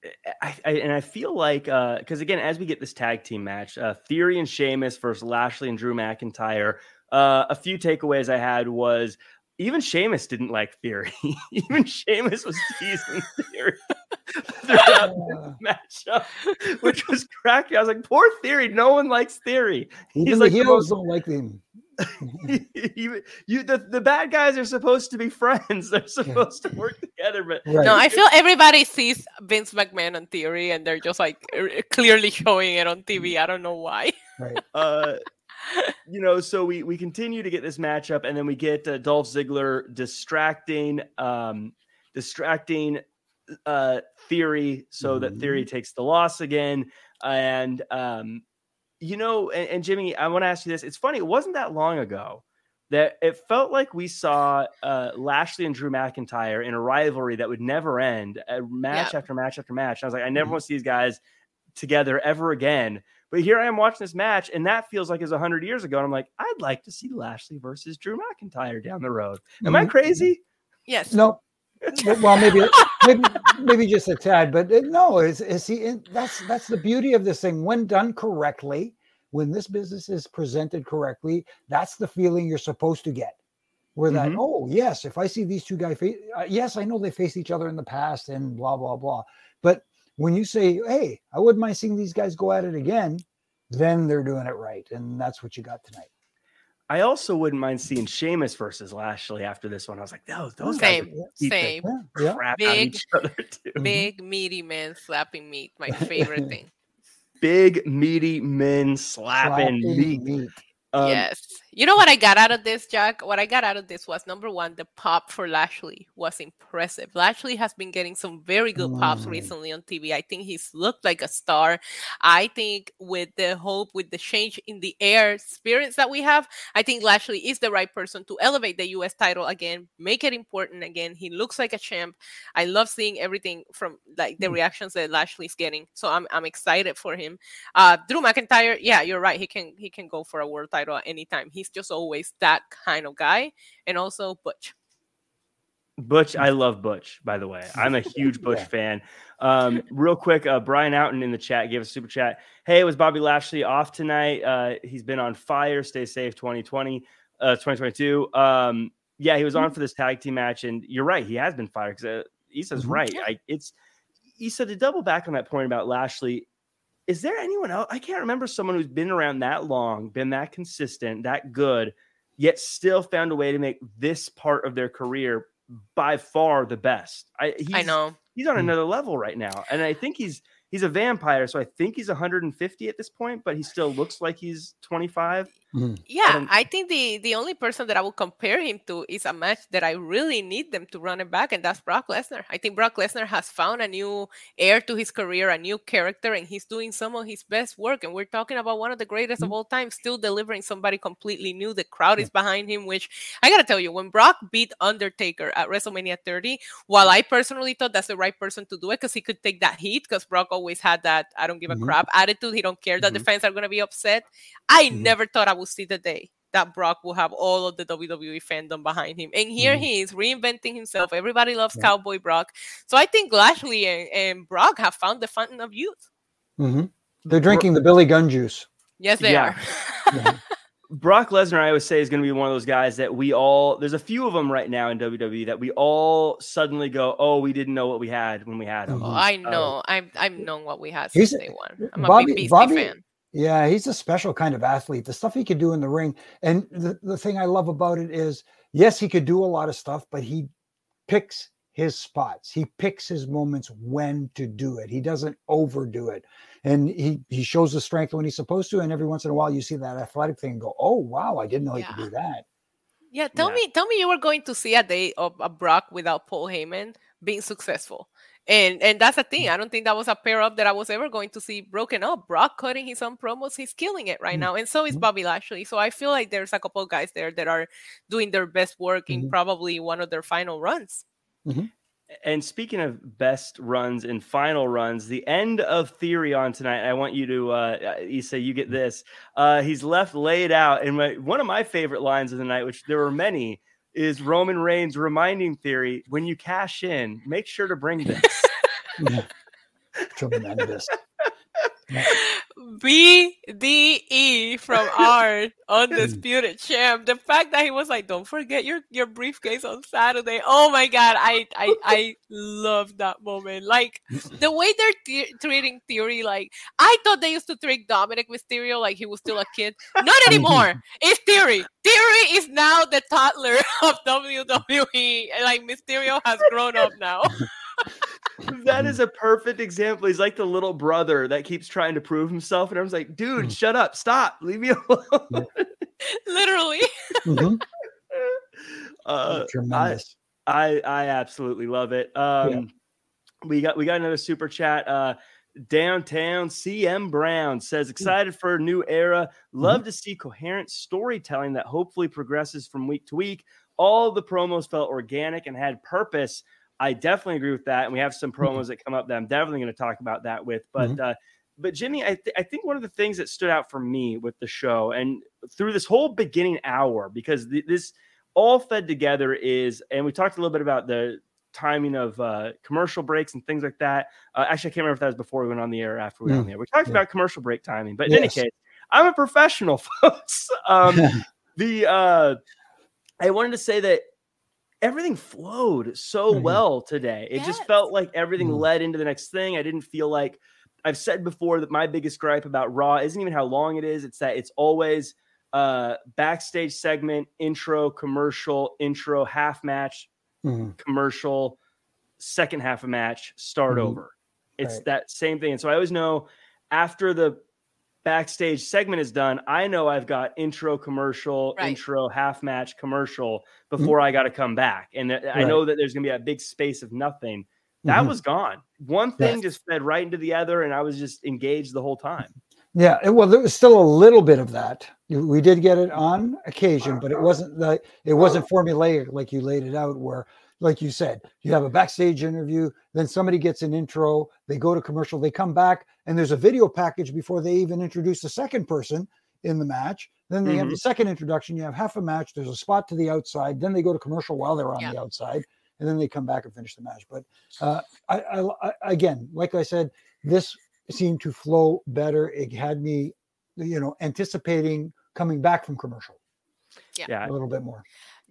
I, I, and I feel like because uh, again, as we get this tag team match, uh, Theory and Sheamus versus Lashley and Drew McIntyre. Uh, a few takeaways I had was even Sheamus didn't like Theory. even Sheamus was teasing Theory throughout this matchup, which was cracking. I was like, poor Theory. No one likes Theory. He's even like, the heroes don't like him. you, you the, the bad guys are supposed to be friends. They're supposed to work together. But right. no, I feel everybody sees Vince McMahon on Theory, and they're just like clearly showing it on TV. I don't know why. Right. Uh, you know, so we we continue to get this matchup, and then we get uh, Dolph Ziggler distracting, um, distracting uh, Theory, so mm-hmm. that Theory mm-hmm. takes the loss again. And um, you know, and, and Jimmy, I want to ask you this. It's funny; it wasn't that long ago that it felt like we saw uh, Lashley and Drew McIntyre in a rivalry that would never end, match yeah. after match after match. And I was like, I never mm-hmm. want to see these guys together ever again. But here I am watching this match, and that feels like it's hundred years ago. And I'm like, I'd like to see Lashley versus Drew McIntyre down the road. Am mm-hmm. I crazy? Yes. No. well, maybe, maybe, maybe just a tad, but uh, no. Is is he? That's that's the beauty of this thing. When done correctly, when this business is presented correctly, that's the feeling you're supposed to get. Where that, mm-hmm. oh yes, if I see these two guys, face, uh, yes, I know they faced each other in the past and blah blah blah, but when you say, "Hey, I wouldn't mind seeing these guys go at it again," then they're doing it right, and that's what you got tonight. I also wouldn't mind seeing Sheamus versus Lashley after this one. I was like, those those same, guys same, yeah, big, big meaty men slapping meat. My favorite thing. Big meaty men slapping, slapping meat. meat. Um, yes. You know what I got out of this, Jack? What I got out of this was number one, the pop for Lashley was impressive. Lashley has been getting some very good pops mm. recently on TV. I think he's looked like a star. I think with the hope, with the change in the air spirits that we have, I think Lashley is the right person to elevate the US title again, make it important again. He looks like a champ. I love seeing everything from like the mm. reactions that Lashley's getting. So I'm I'm excited for him. Uh Drew McIntyre, yeah, you're right. He can he can go for a world title at any time. He's just always that kind of guy. And also Butch. Butch, I love Butch, by the way. I'm a huge Butch yeah. fan. Um, real quick, uh, Brian Outen in the chat gave a super chat. Hey, was Bobby Lashley off tonight? Uh, he's been on fire. Stay safe 2020, uh, 2022. Um, yeah, he was on for this tag team match, and you're right. He has been fired because uh, Isa's mm-hmm. right. I, it's Isa to double back on that point about Lashley is there anyone else? I can't remember someone who's been around that long, been that consistent, that good, yet still found a way to make this part of their career by far the best. I, I know he's on hmm. another level right now, and I think he's he's a vampire, so I think he's 150 at this point, but he still looks like he's 25. Mm-hmm. Yeah, I think the the only person that I would compare him to is a match that I really need them to run it back, and that's Brock Lesnar. I think Brock Lesnar has found a new heir to his career, a new character, and he's doing some of his best work. And we're talking about one of the greatest mm-hmm. of all time, still delivering somebody completely new. The crowd is behind him, which I gotta tell you, when Brock beat Undertaker at WrestleMania 30, while I personally thought that's the right person to do it because he could take that heat, because Brock always had that I don't give a mm-hmm. crap attitude. He don't care that the mm-hmm. fans are gonna be upset. I mm-hmm. never thought I would see the day that Brock will have all of the WWE fandom behind him. And here mm-hmm. he is reinventing himself. Everybody loves yeah. Cowboy Brock. So I think Lashley and, and, Brock have found the fountain of youth. Mm-hmm. They're drinking the Billy Gunn juice. Yes, they yeah. are. yeah. Brock Lesnar, I always say, is going to be one of those guys that we all, there's a few of them right now in WWE that we all suddenly go, oh, we didn't know what we had when we had them. Oh, I uh, know. Uh, I've, I've known what we had since day one. I'm Bobby, a big Beastie Bobby, fan. Yeah, he's a special kind of athlete. The stuff he could do in the ring. And the, the thing I love about it is, yes, he could do a lot of stuff, but he picks his spots. He picks his moments when to do it. He doesn't overdo it. And he he shows the strength when he's supposed to. And every once in a while you see that athletic thing and go, oh wow, I didn't know yeah. he could do that. Yeah, tell yeah. me, tell me you were going to see a day of a Brock without Paul Heyman being successful. And and that's the thing. Mm. I don't think that was a pair up that I was ever going to see broken up. Brock cutting his own promos, he's killing it right mm-hmm. now. And so is mm-hmm. Bobby Lashley. So I feel like there's a couple guys there that are doing their best work mm-hmm. in probably one of their final runs. Mm-hmm. And speaking of best runs and final runs, the end of Theory on tonight. I want you to, uh, Isa, you get mm. this. Uh, he's left laid out, and my, one of my favorite lines of the night, which there were many, is Roman Reigns reminding Theory, when you cash in, make sure to bring this. Tremendous. BDE from Art, undisputed champ. The fact that he was like, "Don't forget your your briefcase on Saturday." Oh my god, I I I love that moment. Like the way they're th- treating Theory. Like I thought they used to treat Dominik Mysterio like he was still a kid. Not anymore. it's Theory. Theory is now the toddler of WWE. Like Mysterio has grown up now. that is a perfect example. He's like the little brother that keeps trying to prove himself, and I was like, "Dude, mm. shut up! Stop! Leave me alone." Literally. Mm-hmm. Uh, Tremendous. I, I, I absolutely love it. Um, yeah. we got we got another super chat. Uh, downtown CM Brown says excited for a new era. Love mm-hmm. to see coherent storytelling that hopefully progresses from week to week. All the promos felt organic and had purpose. I definitely agree with that. And we have some mm-hmm. promos mm-hmm. that come up that I'm definitely going to talk about that with. But mm-hmm. uh, but Jimmy, I, th- I think one of the things that stood out for me with the show and through this whole beginning hour, because th- this all fed together is, and we talked a little bit about the timing of uh, commercial breaks and things like that. Uh, actually, I can't remember if that was before we went on the air or after we went mm. on the air. We talked yeah. about commercial break timing, but in yes. any case, I'm a professional, folks. Um, the uh, I wanted to say that everything flowed so mm-hmm. well today. It yes. just felt like everything mm-hmm. led into the next thing. I didn't feel like I've said before that my biggest gripe about Raw isn't even how long it is, it's that it's always uh backstage segment, intro, commercial, intro, half match, mm-hmm. commercial, second half of match, start mm-hmm. over. It's right. that same thing. And so I always know after the backstage segment is done, I know I've got intro commercial, right. intro half match commercial mm-hmm. before mm-hmm. I got to come back. And th- right. I know that there's going to be a big space of nothing. That mm-hmm. was gone. One thing yes. just fed right into the other, and I was just engaged the whole time. Yeah, well, there was still a little bit of that. We did get it on occasion, but it wasn't like it wasn't formulaic like you laid it out, where like you said, you have a backstage interview, then somebody gets an intro, they go to commercial, they come back, and there's a video package before they even introduce the second person in the match. Then they mm-hmm. have the second introduction. You have half a match. There's a spot to the outside. Then they go to commercial while they're on yeah. the outside, and then they come back and finish the match. But uh, I, I, I, again, like I said, this seemed to flow better. It had me, you know, anticipating coming back from commercial. Yeah, a little bit more.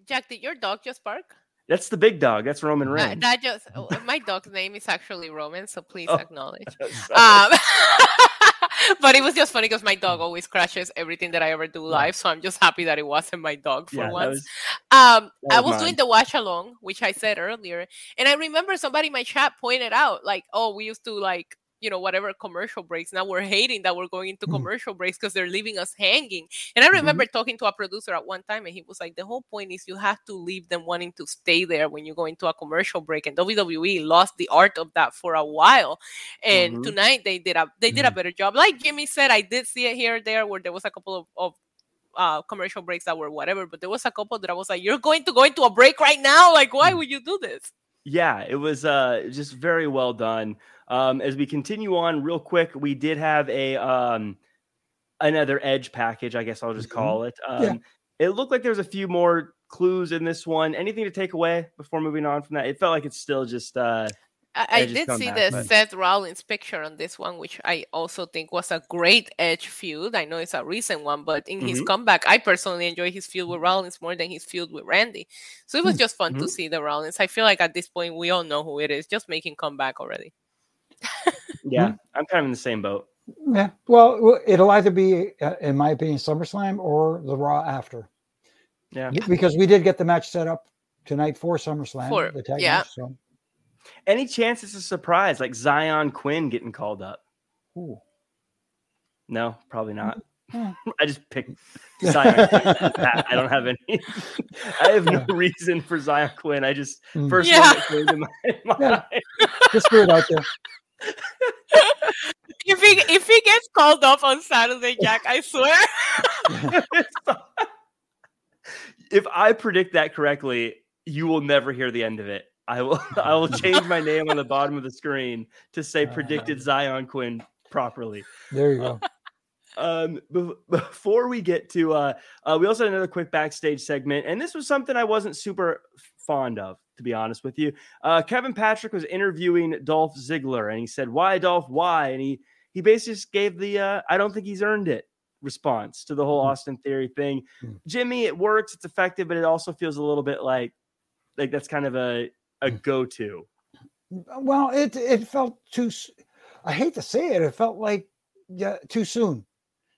Jack, did your dog just bark? That's the big dog. That's Roman Reigns. Uh, that just oh, my dog's name is actually Roman, so please oh. acknowledge. um, but it was just funny because my dog always crashes everything that I ever do live, so I'm just happy that it wasn't my dog for yeah, once. Was, um, was I was mine. doing the watch along, which I said earlier, and I remember somebody in my chat pointed out, like, "Oh, we used to like you know whatever commercial breaks now we're hating that we're going into Mhm. commercial breaks because they're leaving us hanging and i remember talking to a producer at one time and he was like the whole point is you have to leave them wanting to stay there when you go into a commercial break and wwe lost the art of that for a while and Mhm. tonight they did a they did a better job like jimmy said i did see it here or there where there was a couple of, of uh, commercial breaks that were whatever, but there was a couple that I was like, "You're going to go into a break right now? Like, why Mm. would you do this?" Yeah, it was uh, just very well done. Um, as we continue on, real quick, we did have a um, another Edge package. I guess I'll just Mhm. call it. Um, Yeah. It looked like there's a few more clues in this one. Anything to take away before moving on from that? It felt like it's still just uh, I, I did see comeback, the but- Seth Rollins picture on this one, which I also think was a great Edge feud. I know it's a recent one, but in his Mhm. comeback, I personally enjoy his feud with Rollins more than his feud with Randy. So it was Hmm. just fun to Mhm. see the Rollins. I feel like at this point we all know who it is. Just making comeback already. Yeah. I'm kind of in the same boat. Yeah. Well, it'll either be, uh, in my opinion, SummerSlam or the Raw after, Yeah. Because we did get the match set up tonight for SummerSlam. For- the tag yeah. match, so. Any chance it's a surprise, like Zion Quinn getting called up? Ooh. No, probably not. Hmm. I just picked Zion. Quinn. I don't have any. I have no reason for Zion Quinn. I just Mm. first Yeah. one that came to my mind. Yeah. Just threw it out there. If he if he gets called off on Saturday, Jack, I swear. if I predict that correctly, you will never hear the end of it. I will I will change my name on the bottom of the screen to say predicted Zion Quinn properly. There you go. Um, be- before we get to, uh, uh, we also had another quick backstage segment, and this was something I wasn't super fond of, to be honest with you. Uh, Kevin Patrick was interviewing Dolph Ziggler, and he said, "Why, Dolph? Why?" And he he basically just gave the uh, "I don't think he's earned it" response to the whole Mhm. Austin Theory thing. Mhm. Jimmy, it works, it's effective, but it also feels a little bit like like that's kind of a a Mhm. go to. Well, it it felt too. I hate to say it. It felt like yeah, too soon.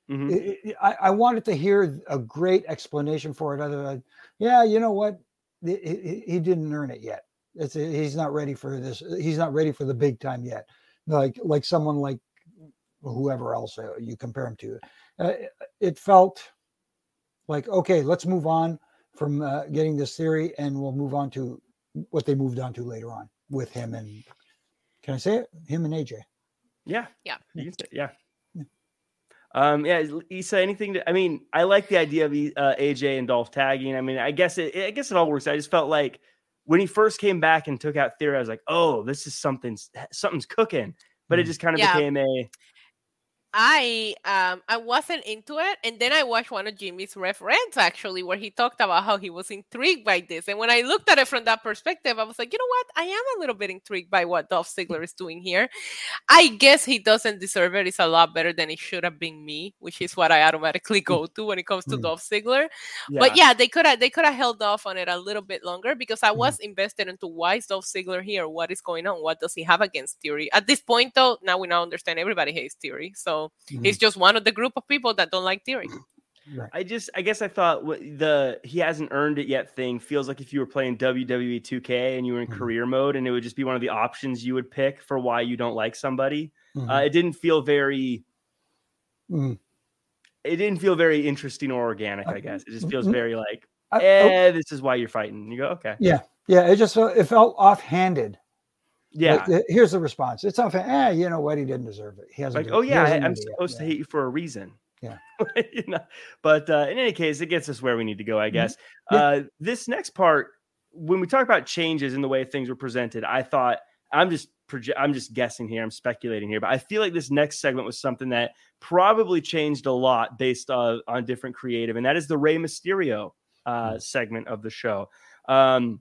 Mhm. It- it- I, I wanted to hear a great explanation for it. Other than, yeah, you know what, he, he- he didn't earn it yet. It's he's not ready for this. He's not ready for the big time yet. Like like someone like whoever else uh, you compare him to. Uh, it felt like okay, let's move on from uh, getting this theory, and we'll move on to what they moved on to later on with him and. Can I say it? Him and AJ. Yeah. Yeah. You can say, yeah. Yeah. Um, yeah, Isa, anything to, I mean, I like the idea of uh, AJ and Dolph tagging. I mean, I guess it, I guess it all works. I just felt like when he first came back and took out Theory, I was like, oh, this is something, something's cooking. But it Mm. just kind of Yeah. became a, I um I wasn't into it, and then I watched one of Jimmy's reference actually, where he talked about how he was intrigued by this. And when I looked at it from that perspective, I was like, you know what? I am a little bit intrigued by what Dolph Ziggler is doing here. I guess he doesn't deserve it. It's a lot better than it should have been me, which is what I automatically go to when it comes to Mm. Dolph Ziggler. yeah, But yeah, they could have they could have held off on it a little bit longer because I Mhm. was invested into why is Dolph Ziggler here? What is going on? What does he have against Theory? At this point, though, now we now understand everybody hates Theory. So Mhm. he's just one of the group of people that don't like Theory. Right. I just, I guess I thought the he hasn't earned it yet thing feels like if you were playing WWE 2K and you were in Mhm. career mode and it would just be one of the options you would pick for why you don't like somebody. Mhm. Uh, it didn't feel very, Mhm. it didn't feel very interesting or organic. I guess it just feels Mhm. very like, I- oh, eh, this is why you're fighting. And you go, okay, yeah, yeah. It just it felt offhanded. Yeah. Like, uh, here's the response. It's off. Eh, you know what? He didn't deserve it. He hasn't. like oh yeah I, i'm earned it yet." supposed to hate you for a reason Yeah. you know but uh, in any case it gets us where we need to go i Mhm. guess Yeah. uh, this next part when we talk about changes in the way things were presented i thought i'm just proje- i'm just guessing here i'm speculating here but i feel like this next segment was something that probably changed a lot based on, on different creative and that is the Rey mysterio uh, Mm. segment of the show um,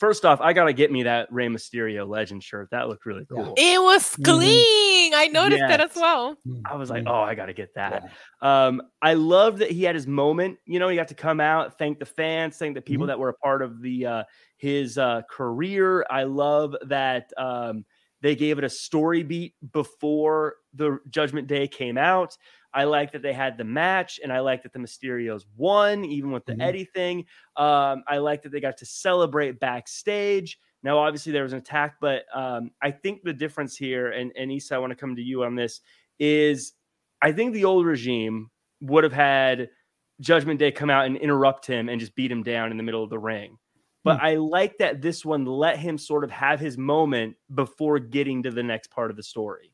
First off, I gotta get me that Rey Mysterio legend shirt. That looked really cool. It was Mhm. I noticed that as well. Mm, I was like, mm, oh, I gotta get that. yeah. Um, I love that he had his moment. You know, he got to come out, thank the fans, thank the people Mhm. that were a part of the uh, his uh, career. I love that um, they gave it a story beat before the Judgment Day came out. I like that they had the match, and I like that the Mysterios won, even with the Mhm. Eddie thing. Um, I like that they got to celebrate backstage. Now, obviously, there was an attack, but um, I think the difference here, and, and Isa, I want to come to you on this, is I think the old regime would have had Judgment Day come out and interrupt him and just beat him down in the middle of the ring. But hmm. I like that this one let him sort of have his moment before getting to the next part of the story.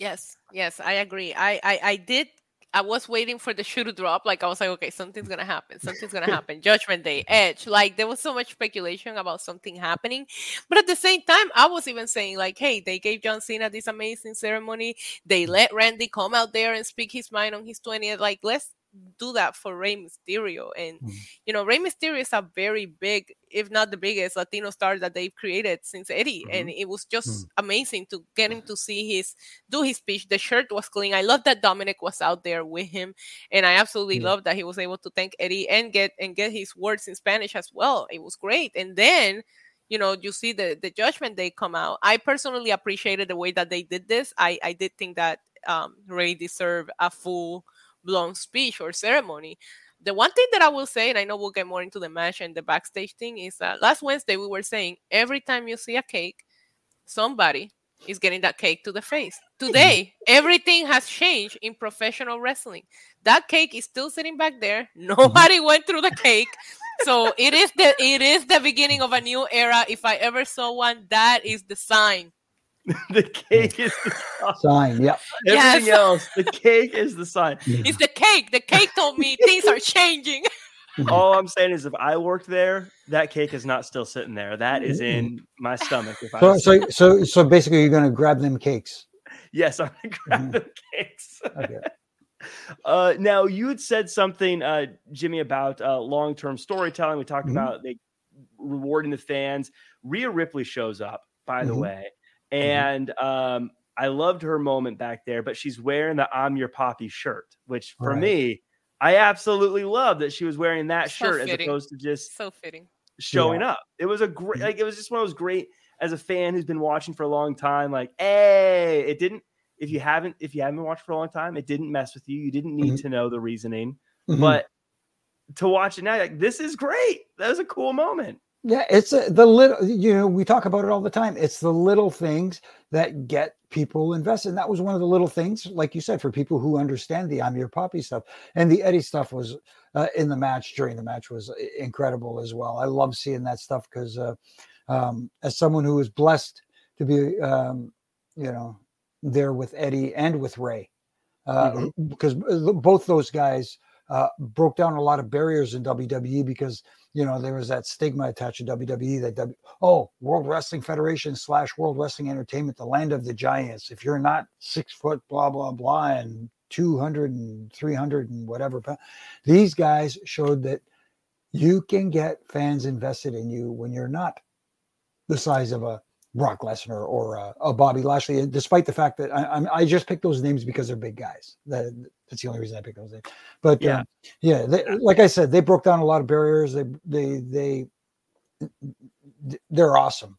Yes, yes, I agree. I, I, I did I was waiting for the shoe to drop. Like I was like, okay, something's gonna happen. Something's gonna happen. Judgment Day, Edge. Like there was so much speculation about something happening, but at the same time, I was even saying like, hey, they gave John Cena this amazing ceremony. They let Randy come out there and speak his mind on his 20th. Like let's do that for Rey Mysterio. And mm. you know, Rey Mysterio is a very big, if not the biggest Latino star that they've created since Eddie. Mm-hmm. And it was just mm. amazing to get him to see his do his speech. The shirt was clean. I love that Dominik was out there with him. And I absolutely yeah. love that he was able to thank Eddie and get and get his words in Spanish as well. It was great. And then you know you see the the judgment day come out i personally appreciated the way that they did this i i did think that um Rey deserved a full long speech or ceremony. The one thing that I will say, and I know we'll get more into the match and the backstage thing, is that last Wednesday we were saying every time you see a cake, somebody is getting that cake to the face. Today, everything has changed in professional wrestling. That cake is still sitting back there. Mm-hmm. Nobody went through the cake. So it is the it is the beginning of a new era. If I ever saw one, that is the sign. the cake is the sign. Yeah. Everything yes. else, the cake is the sign. It's the cake. The cake told me things are changing. All I'm saying is, if I worked there, that cake is not still sitting there. That is in my stomach. If so, I so, so, so basically, you're going to grab them cakes. Yes, I'm going to grab mm-hmm. the cakes. Okay. Uh, now you had said something, uh, Jimmy, about uh, long-term storytelling. We talked mm-hmm. about they rewarding the fans. Rhea Ripley shows up, by mm-hmm. the way. And um, I loved her moment back there, but she's wearing the I'm Your Papi shirt, which for right. me, I absolutely love that she was wearing that so shirt fitting. as opposed to just so fitting showing yeah. up. It was a great, mm-hmm. like, it was just one of those great as a fan who's been watching for a long time. Like, hey, it didn't. If you haven't, if you haven't watched for a long time, it didn't mess with you. You didn't need mm-hmm. to know the reasoning, mm-hmm. but to watch it now, like this is great. That was a cool moment. Yeah, it's a, the little, you know, we talk about it all the time. It's the little things that get people invested. And that was one of the little things, like you said, for people who understand the I'm Your Papi stuff. And the Eddie stuff was uh, in the match, during the match, was incredible as well. I love seeing that stuff because uh, um, as someone who was blessed to be, um, you know, there with Eddie and with Rey, uh, mm-hmm. because both those guys uh, broke down a lot of barriers in WWE because you know there was that stigma attached to WWE that w, oh World Wrestling Federation slash World Wrestling Entertainment, the land of the giants. If you're not six foot, blah blah blah, and 200 and 300 and whatever, these guys showed that you can get fans invested in you when you're not the size of a Brock Lesnar or a, a Bobby Lashley, despite the fact that I, I, just picked those names because they're big guys. That, that's the only reason I picked those names. But yeah, um, yeah, they, like I said, they broke down a lot of barriers. They they they they're awesome,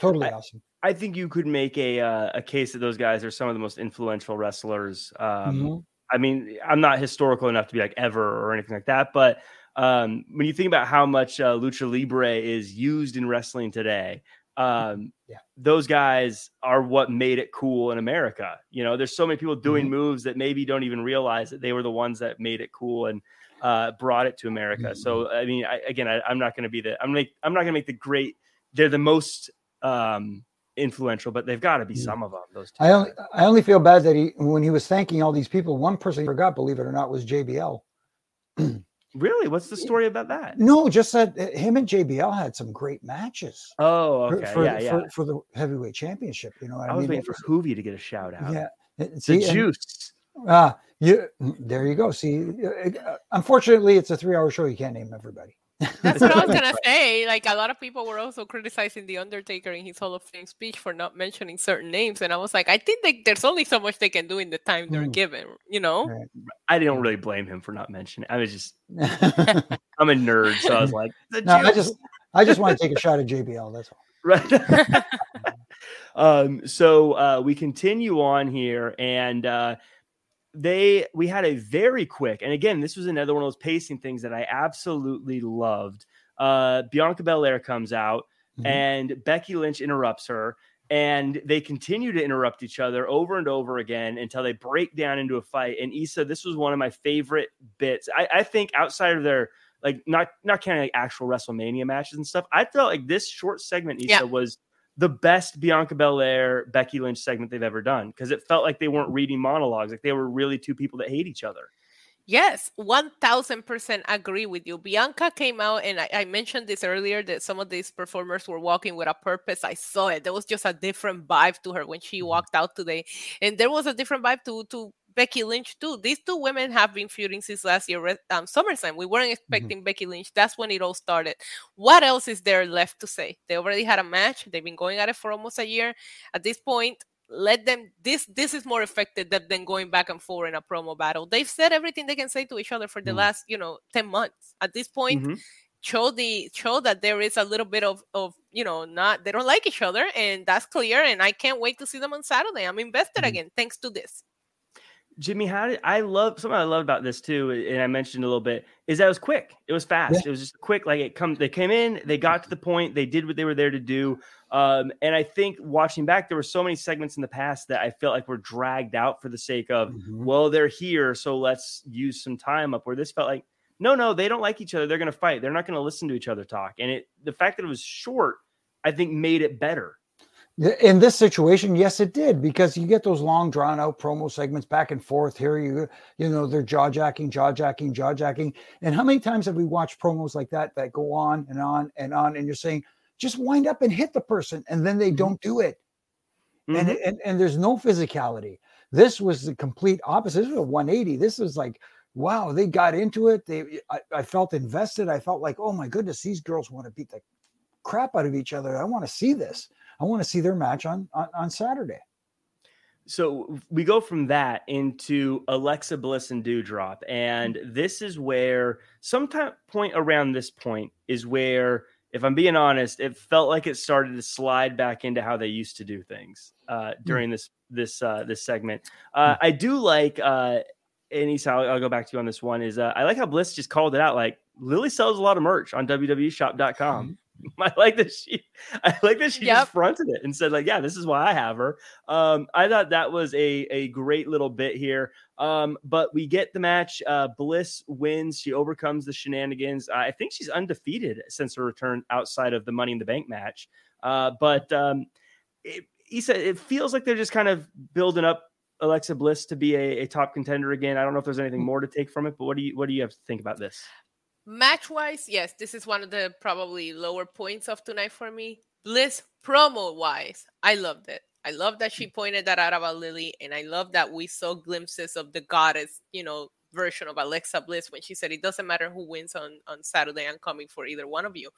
totally I, awesome. I think you could make a uh, a case that those guys are some of the most influential wrestlers. Um, mm-hmm. I mean, I'm not historical enough to be like ever or anything like that, but um, when you think about how much uh, lucha libre is used in wrestling today, um, yeah. those guys are what made it cool in America. You know, there's so many people doing mm-hmm. moves that maybe don't even realize that they were the ones that made it cool and uh, brought it to America. Mm-hmm. So, I mean, I, again, I, am not going to be the I'm make I'm not going to make the great. They're the most um, influential, but they've got to be yeah. some of them. Those. I only I only feel bad that he when he was thanking all these people, one person he forgot, believe it or not, was JBL. Really? What's the story about that? No, just that uh, him and JBL had some great matches. Oh, okay. For, yeah, yeah. For, for, the heavyweight championship, you know. I, I was mean? waiting for Juvi to get a shout out. Yeah, it's the juice. Ah, uh, you. There you go. See, uh, unfortunately, it's a three-hour show. You can't name everybody. That's what I was gonna say. Like a lot of people were also criticizing the Undertaker in his Hall of Fame speech for not mentioning certain names, and I was like, I think they, there's only so much they can do in the time they're mm. given. You know. I didn't really blame him for not mentioning. I was just, I'm a nerd, so I was like, no, I just, I just want to take a shot at JBL. That's all. Right. um. So uh, we continue on here, and uh, they we had a very quick and again this was another one of those pacing things that i absolutely loved uh bianca belair comes out mm-hmm. and Becky Lynch interrupts her. And they continue to interrupt each other over and over again until they break down into a fight. And Isa, this was one of my favorite bits. I, I think outside of their like not not counting like actual WrestleMania matches and stuff, I felt like this short segment Isa yeah. was the best Bianca Belair Becky Lynch segment they've ever done because it felt like they weren't reading monologues, like they were really two people that hate each other. Yes, 1000% agree with you. Bianca came out, and I, I, mentioned this earlier that some of these performers were walking with a purpose. I saw it. There was just a different vibe to her when she mm-hmm. walked out today. And there was a different vibe to, to Becky Lynch, too. These two women have been feuding since last year, um, SummerSlam. We weren't mm-hmm. expecting mm-hmm. Becky Lynch. That's when it all started. What else is there left to say? They already had a match. They've been going at it for almost a year. At this point, let them this this is more effective than, going back and forth in a promo battle they've said everything they can say to each other for the mm-hmm. last you know 10 months at this point mm-hmm. show the show that there is a little bit of of you know not they don't like each other and that's clear and i can't wait to see them on saturday i'm invested mm-hmm. again thanks to this Jimmy, how did I love something I love about this too, and I mentioned a little bit is that it was quick. It was fast. Yeah. It was just quick. Like it come, they came in, they got to the point, they did what they were there to do. Um, and I think watching back, there were so many segments in the past that I felt like were dragged out for the sake of, mm-hmm. well, they're here, so let's use some time up. Where this felt like, no, no, they don't like each other. They're to fight. They're not to listen to each other talk. And it, the fact that it was short, I think, made it better. In this situation, yes, it did because you get those long, drawn out promo segments back and forth. Here, you you know they're jaw jacking, jaw jacking, jaw jacking. And how many times have we watched promos like that that go on and on and on? And you're saying, just wind up and hit the person, and then they mm-hmm. don't do it. Mm-hmm. And, and and there's no physicality. This was the complete opposite. This was a 180. This was like, wow, they got into it. They, I, I felt invested. I felt like, oh my goodness, these girls want to beat the crap out of each other. I want to see this. I want to see their match on, on, on Saturday. So we go from that into Alexa Bliss and Doudrop, and this is where sometime point around this point is where, if I'm being honest, it felt like it started to slide back into how they used to do things uh, hmm. during mm. this this uh, this segment. Uh, mm. I do like, uh, and Isa, I'll, I'll, go back to you on this one. Is uh, I like how Bliss just called it out. Like Lily sells a lot of merch on WWEshop.com. I like that she I like that she yep. just fronted it and said like yeah this is why I have her. Um, I thought that was a a great little bit here. Um, but we get the match. Uh, Bliss wins. She overcomes the shenanigans. I think she's undefeated since her return outside of the Money in the Bank match. Uh, but um, it, Isa, it feels like they're just kind of building up Alexa Bliss to be a, a top contender again. I don't know if there's anything more to take from it, but what do you what do you have to think about this? Match wise, yes, this is one of the probably lower points of tonight for me. Bliss promo wise, I loved it. I love that she pointed that out about Lily, and I love that we saw glimpses of the goddess, you know, version of Alexa Bliss when she said it doesn't matter who wins on on Saturday, I'm coming for either one of you.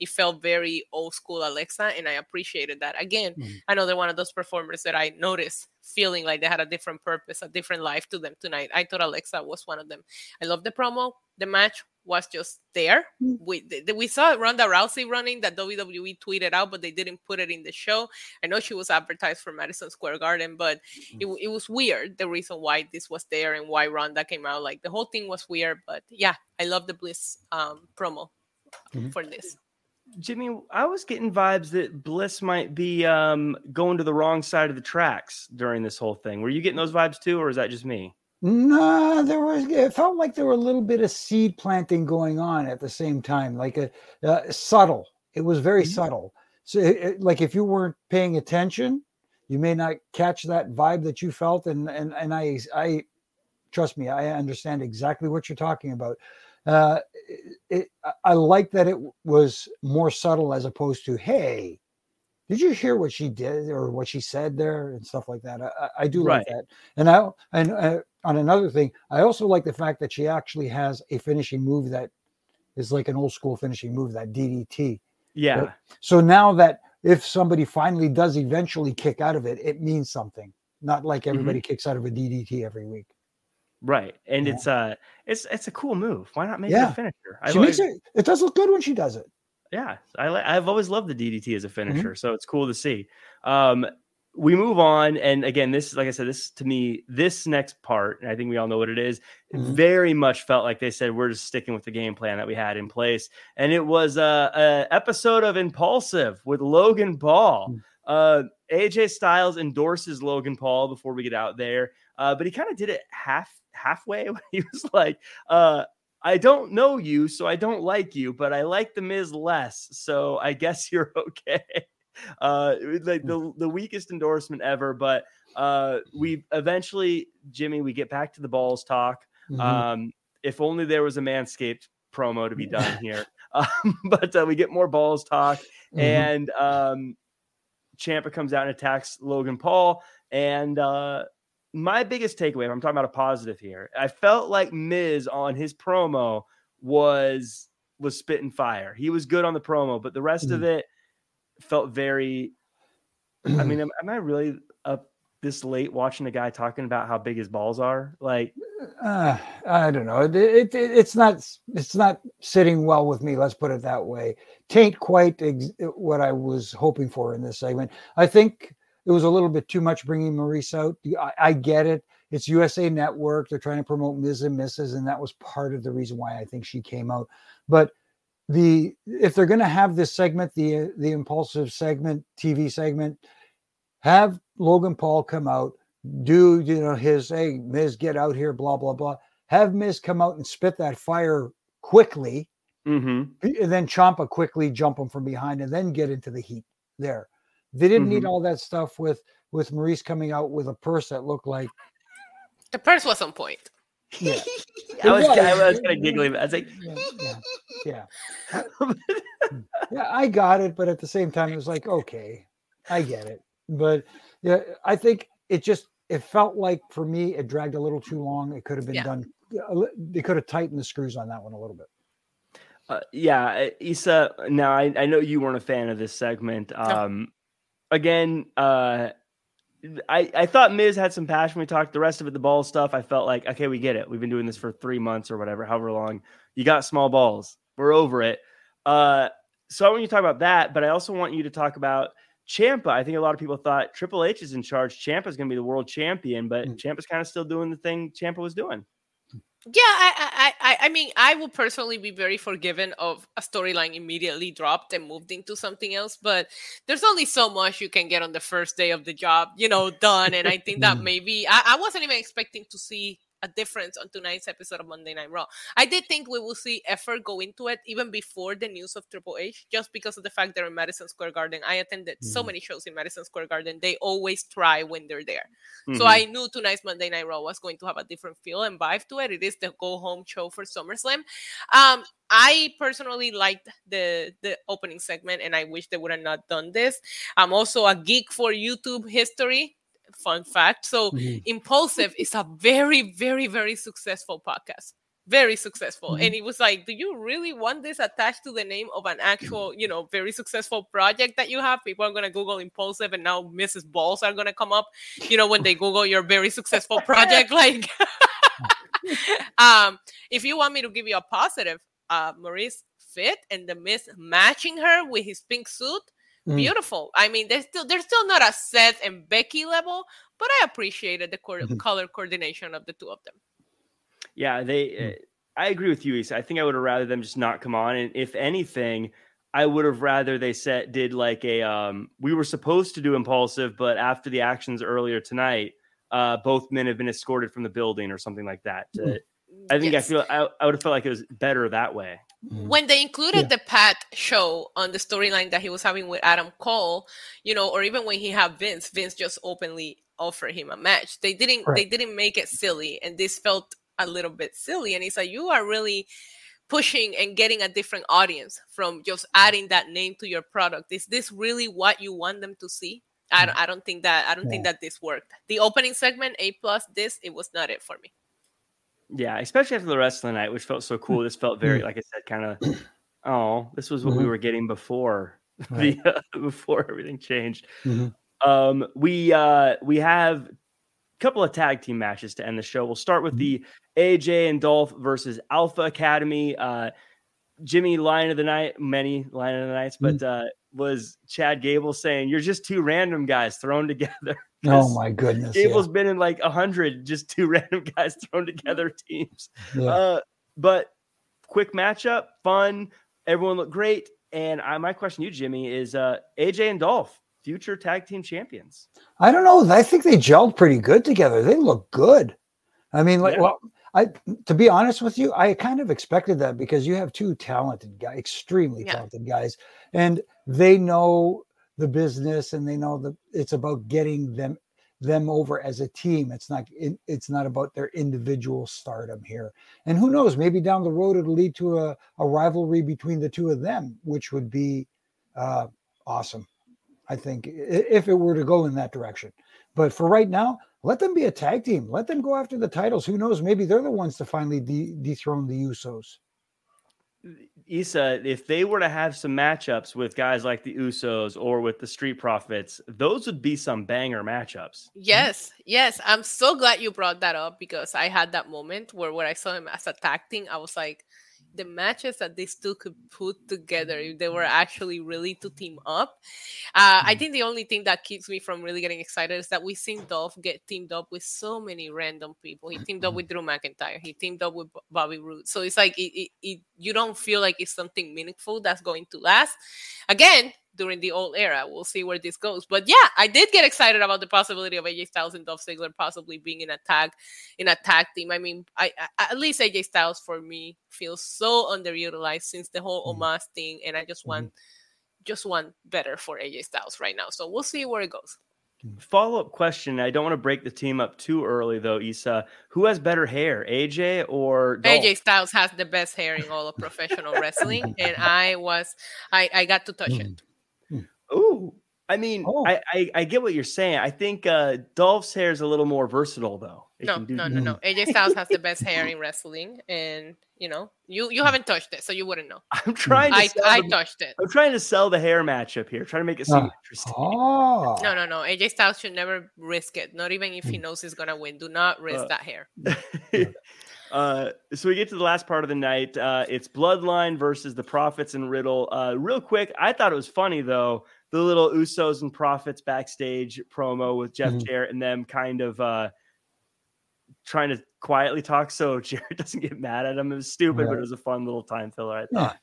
It felt very old school Alexa, and I appreciated that. Again, mm-hmm. another one of those performers that I noticed feeling like they had a different purpose, a different life to them tonight. I thought Alexa was one of them. I love the promo. The match was just there. Mm. We we saw Ronda Rousey running that WWE tweeted out, but they didn't put it in the show. I know she was advertised for Madison Square Garden, but it, it was weird the reason why this was there and why Ronda came out. Like the whole thing was weird, but yeah, I love the Bliss um, promo mm-hmm. for this. Jimmy, I was getting vibes that Bliss might be um, going to the wrong side of the tracks during this whole thing. Were you getting those vibes too, or is that just me? No, there was. It felt like there were a little bit of seed planting going on at the same time, like a uh, subtle. It was very mm-hmm. subtle. So, it, like if you weren't paying attention, you may not catch that vibe that you felt. And and and I, I trust me, I understand exactly what you're talking about. Uh, it, I like that it was more subtle as opposed to, hey, did you hear what she did or what she said there and stuff like that? I, I do right. like that. And I and uh, on another thing, I also like the fact that she actually has a finishing move that is like an old school finishing move, that DDT. Yeah. Right? So now that if somebody finally does eventually kick out of it, it means something. Not like everybody mm-hmm. kicks out of a DDT every week. Right. And yeah. it's uh it's it's a cool move. Why not make yeah. it a finisher? She makes it it does look good when she does it yeah, I I've always loved the DDT as a mm-hmm. finisher, mm-hmm. so it's cool to see. Um, we move on, and again, this is like I said, this to me, this next part, and I think we all know what it is, Mhm. very much felt like they said we're just sticking with the game plan that we had in place, and it was a, a episode of Impaulsive with Logan Paul. Mm. Uh, AJ Styles endorses Logan Paul before we get out there, uh, but he kind of did it half halfway. when He was like, uh, "I don't know you, so I don't like you, but I like the Miz less, so I guess you're okay." Uh, like the the weakest endorsement ever, but uh, we eventually, Jimmy, we get back to the balls talk. Mhm. Um, if only there was a Manscaped promo to be done here. Um, but uh, we get more balls talk, Mhm. and um, Ciampa comes out and attacks Logan Paul. And uh, my biggest takeaway, if I'm talking about a positive here, I felt like Miz on his promo was was spitting fire. He was good on the promo, but the rest of it felt very. I mean, am, am I really up this late watching a guy talking about how big his balls are? Like, Uh, I don't know. It, it, it- it's not it's not sitting well with me. Let's put it that way. Tain't quite ex- what I was hoping for in this segment. I think it was a little bit too much bringing Maryse out. I, I get it. It's USA Network. They're trying to promote Miz and Mrs. And that was part of the reason why I think she came out. But the if they're going to have this segment, the the Impaulsive segment, TV segment, have Logan Paul come out do you know his hey Miz get out here blah blah blah have Miz come out and spit that fire quickly mhm. and then Ciampa quickly jump him from behind and then get into the heat there they didn't need all that stuff with with Maryse coming out with a purse that looked like The purse was on point. Yeah I was, was. I was kind of giggling. I was like, yeah yeah yeah. yeah I got it but at the same time it was like okay I get it but yeah I think it just it felt like for me it dragged a little too long it could have been Yeah. done they could have tightened the screws on that one a little bit Uh, yeah, Isa. Now I, I know you weren't a fan of this segment. Um, again, uh, I I thought Miz had some passion. We talked the rest of it, the ball stuff. I felt like okay, we get it. We've been doing this for three months or whatever, however long. You got small balls. We're over it. Uh, so I want you to talk about that, but I also want you to talk about Ciampa. I think a lot of people thought Triple H is in charge. Ciampa is going to be the world champion, but Mm. Ciampa's kind of still doing the thing Ciampa was doing. Yeah, I, I, I, mean, I will personally be very forgiven of a storyline immediately dropped and moved into something else. But there's only so much you can get on the first day of the job, you know, done. And I think that Mm. maybe I, I wasn't even expecting to see a difference on tonight's episode of Monday Night Raw. I did think we will see effort go into it even before the news of Triple H, just because of the fact they're in Madison Square Garden. I attended so Mhm. many shows in Madison Square Garden. They always try when they're there. So Mhm. I knew tonight's Monday Night Raw was going to have a different feel and vibe to it. It is the go home show for SummerSlam. Um, I personally liked the the opening segment, and I wish they would have not done this. I'm also a geek for YouTube history. Fun fact. So Impaulsive is a very, very, very successful podcast. Very successful. Mhm. And it was like, do you really want this attached to the name of an actual, you know, very successful project that you have? People are gonna Google Impaulsive and now Mrs. Balls are gonna come up, you know, when they Google your very successful project. Like um, if you want me to give you a positive, uh Maryse fit and the Miz matching her with his pink suit Mm. beautiful. I mean, they're still they're still not a Seth and Becky level, but I appreciated the co- Mhm. color coordination of the two of them. Yeah, they. Hmm. Uh, I agree with you, Isa. I think I would have rather them just not come on, and if anything, I would have rather they set did like a. Um, we were supposed to do Impaulsive, but after the actions earlier tonight, uh, both men have been escorted from the building or something like that. Hmm. I think Yes. I feel I, I would have felt like it was better that way. Mhm. when they included Yeah. the Pat show on the storyline that he was having with Adam Cole, you know, or even when he had Vince, Vince just openly offered him a match. They didn't they didn't make it silly, and this felt a little bit silly. And he's like, you are really pushing and getting a different audience from just adding that name to your product. Is this really what you want them to see? I don't, I don't think that I don't think that this worked. The opening segment, A plus, this it was not it for me. Yeah, especially after the rest of the night, which felt so cool. This felt very, like I said, kind of. Oh, this was what we Mhm. were getting before Right. the uh, before everything changed. Mhm. Um, we uh we have a couple of tag team matches to end the show. We'll start with the AJ and Dolph versus Alpha Academy. Uh, Jimmy line of the night, many line of the nights, but uh, was Chad Gable saying, "You're just two random guys thrown together." Oh my goodness! Gable's yeah. been in like a hundred, just two random guys thrown together teams. Yeah. Uh, but quick matchup, fun. Everyone looked great. And I, my question to you, Jimmy, is uh, AJ and Dolph, future tag team champions. I don't know. I think they gelled pretty good together. They look good. I mean, like, yeah. well, I to be honest with you, I kind of expected that because you have two talented guys, extremely yeah. talented guys, and they know the business and they know that it's about getting them them over as a team. It's not it's not about their individual stardom here. And who knows, maybe down the road it'll lead to a, a rivalry between the two of them, which would be uh, awesome. I think if it were to go in that direction. But for right now, let them be a tag team. Let them go after the titles. Who knows? Maybe they're the ones to finally de- dethrone the Usos. Isa, if they were to have some matchups with guys like the Usos or with the Street Profits, those would be some banger matchups. Yes, yes. I'm so glad you brought that up because I had that moment where, where I saw him as a tag team, I was like, the matches that these two could put together if they were actually really to team up. Uh, I mm. think the only thing that keeps me from really getting excited is that we've seen Dolph get teamed up with so many random people. He teamed up mm-hmm. with Drew McIntyre. He teamed up with Bobby Roode. So it's like it, it, it, you don't feel like it's something meaningful that's going to last. Again, during the old era. We'll see where this goes. But yeah, I did get excited about the possibility of AJ Styles and Dolph Ziggler possibly being in a tag in a tag team. I mean, I, I at least AJ Styles for me feels so underutilized since the whole mm-hmm. Omos thing, and I just want mm-hmm. just want better for AJ Styles right now. So we'll see where it goes. Follow up question. I don't want to break the team up too early, though, Isa. Who has better hair, AJ or Dolph? AJ Styles has the best hair in all of professional wrestling, and I was I I got to touch it. Ooh, I mean, oh. I, I, I get what you're saying. I think uh, Dolph's hair is a little more versatile, though. It no, no, no, no. AJ Styles has the best hair in wrestling, and you know, you you haven't touched it, so you wouldn't know. I'm trying. to I, I the, touched it. I'm trying to sell the hair matchup here, trying to make it seem uh, interesting. Oh. No, no, no. AJ Styles should never risk it. Not even if he hmm. knows he's gonna win. Do not risk uh, that hair. Uh, so we get to the last part of the night. Uh, it's Bloodline versus the Profits and Riddle. Uh, real quick, I thought it was funny though the little Usos and Profits backstage promo with Jeff mm-hmm. Jarrett and them kind of uh, trying to quietly talk so Jarrett doesn't get mad at him. It was stupid, right. but it was a fun little time filler. I thought.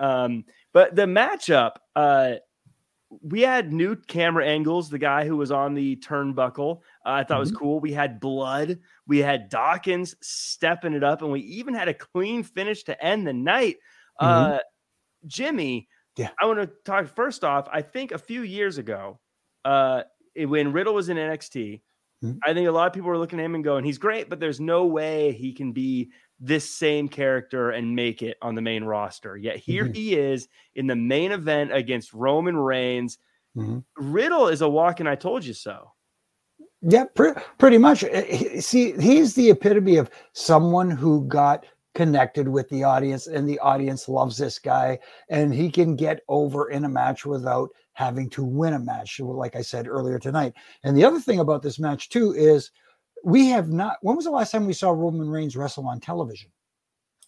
Yeah. Um, but the matchup, uh, we had new camera angles. The guy who was on the turnbuckle, uh, I thought mm-hmm. was cool. We had blood. We had Dawkins stepping it up, and we even had a clean finish to end the night. Mm-hmm. Uh, Jimmy, yeah, I want to talk first off. I think a few years ago, uh, when Riddle was in NXT, mm-hmm. I think a lot of people were looking at him and going, "He's great, but there's no way he can be this same character and make it on the main roster. Yet here mm-hmm. he is in the main event against Roman Reigns. Mm-hmm. Riddle is a walk and I told you so. Yeah, pre- pretty much. Eh, see, he's the epitome of someone who got connected with the audience and the audience loves this guy and he can get over in a match without having to win a match like i said earlier tonight and the other thing about this match too is we have not. When was the last time we saw Roman Reigns wrestle on television?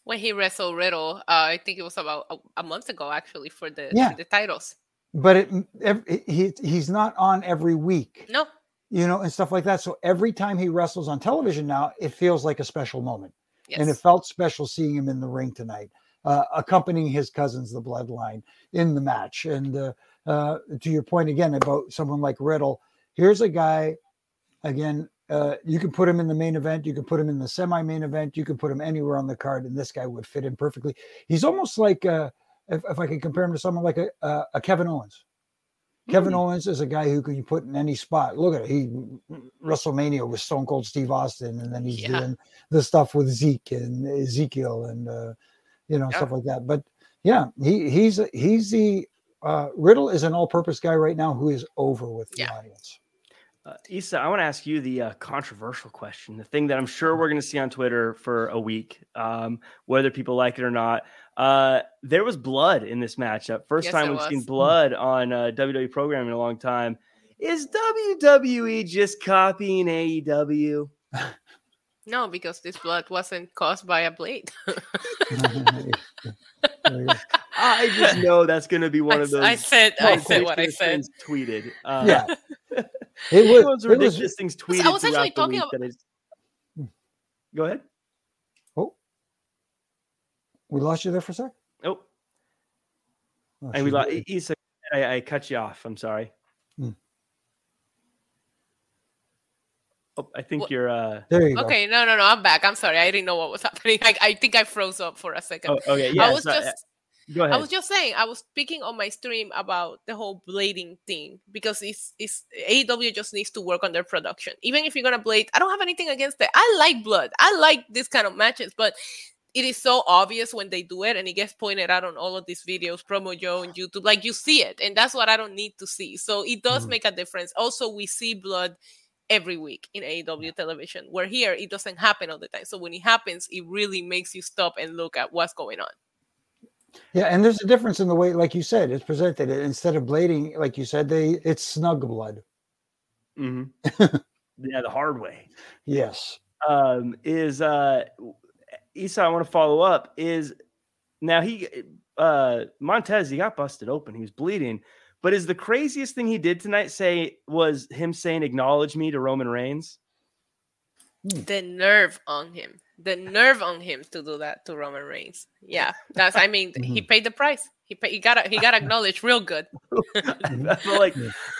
When he wrestled Riddle, uh, I think it was about a, a, month ago, actually, for the yeah. For the titles. But it, every, he he's not on every week. No. You know, and stuff like that. So every time he wrestles on television now, it feels like a special moment. Yes. And it felt special seeing him in the ring tonight, uh, accompanying his cousins, the Bloodline, in the match. And uh, uh, to your point again about someone like Riddle, here's a guy, again, uh, you can put him in the main event. You can put him in the semi-main event. You can put him anywhere on the card, and this guy would fit in perfectly. He's almost like, uh, if, if I can compare him to someone like a, uh, a Kevin Owens. Kevin hmm. Owens is a guy who can you put in any spot. Look at it. He WrestleMania with Stone Cold Steve Austin, and then he's yeah. doing the stuff with Zeke and Ezekiel and uh, you know yeah. stuff like that. But yeah, he he's he's the uh, Riddle is an all-purpose guy right now who is over with the yeah. audience. Uh, Isa, I want to ask you the uh, controversial question, the thing that I'm sure we're going to see on Twitter for a week, um, whether people like it or not. Uh, there was blood in this matchup. First yes, time we've was. seen blood on uh, WWE programming in a long time. Is WWE just copying AEW? No, because this blood wasn't caused by a blade. I just know that's going to be one I, of those. I said, I said what I said. Tweeted. Uh, Yeah. it It was, was it was- ridiculous things tweeted. I was actually throughout the talking week about- just- Go ahead. We lost you there for a sec. Oh, Oh, and we she's lost. muted. Isa, I, I cut you off. I'm sorry. Hmm. Oh, I think What- you're. uh There you go. Okay, no, no, no. I'm back. I'm sorry. I didn't know what was happening. I, I think I froze up for a second. Oh, okay. Yeah. I was so, uh, just Go ahead. I was just saying, I was speaking on my stream about the whole blading thing because it's, it's AEW just needs to work on their production. Even if you're gonna blade, I don't have anything against it. I like blood. I like this kind of matches, but it is so obvious when they do it and it gets pointed out on all of these videos, promo Joe on YouTube. Like you see it, and that's what I don't need to see. So it does Mhm. make a difference. Also, we see blood every week in AEW television. Where here it doesn't happen all the time. So when it happens, it really makes you stop and look at what's going on. Yeah, and there's a difference in the way, like you said, it's presented. Instead of blading, like you said, they it's snug blood. Mhm. yeah, the hard way. Yes. um, is uh, Isa. I want to follow up. Is now he uh, Montez? He got busted open. He was bleeding. But is the craziest thing he did tonight say was him saying "acknowledge me" to Roman Reigns? Hmm. the nerve on him the nerve on him to do that to roman reigns yeah that's i mean he paid the price he paid, he got he got acknowledged real good I felt like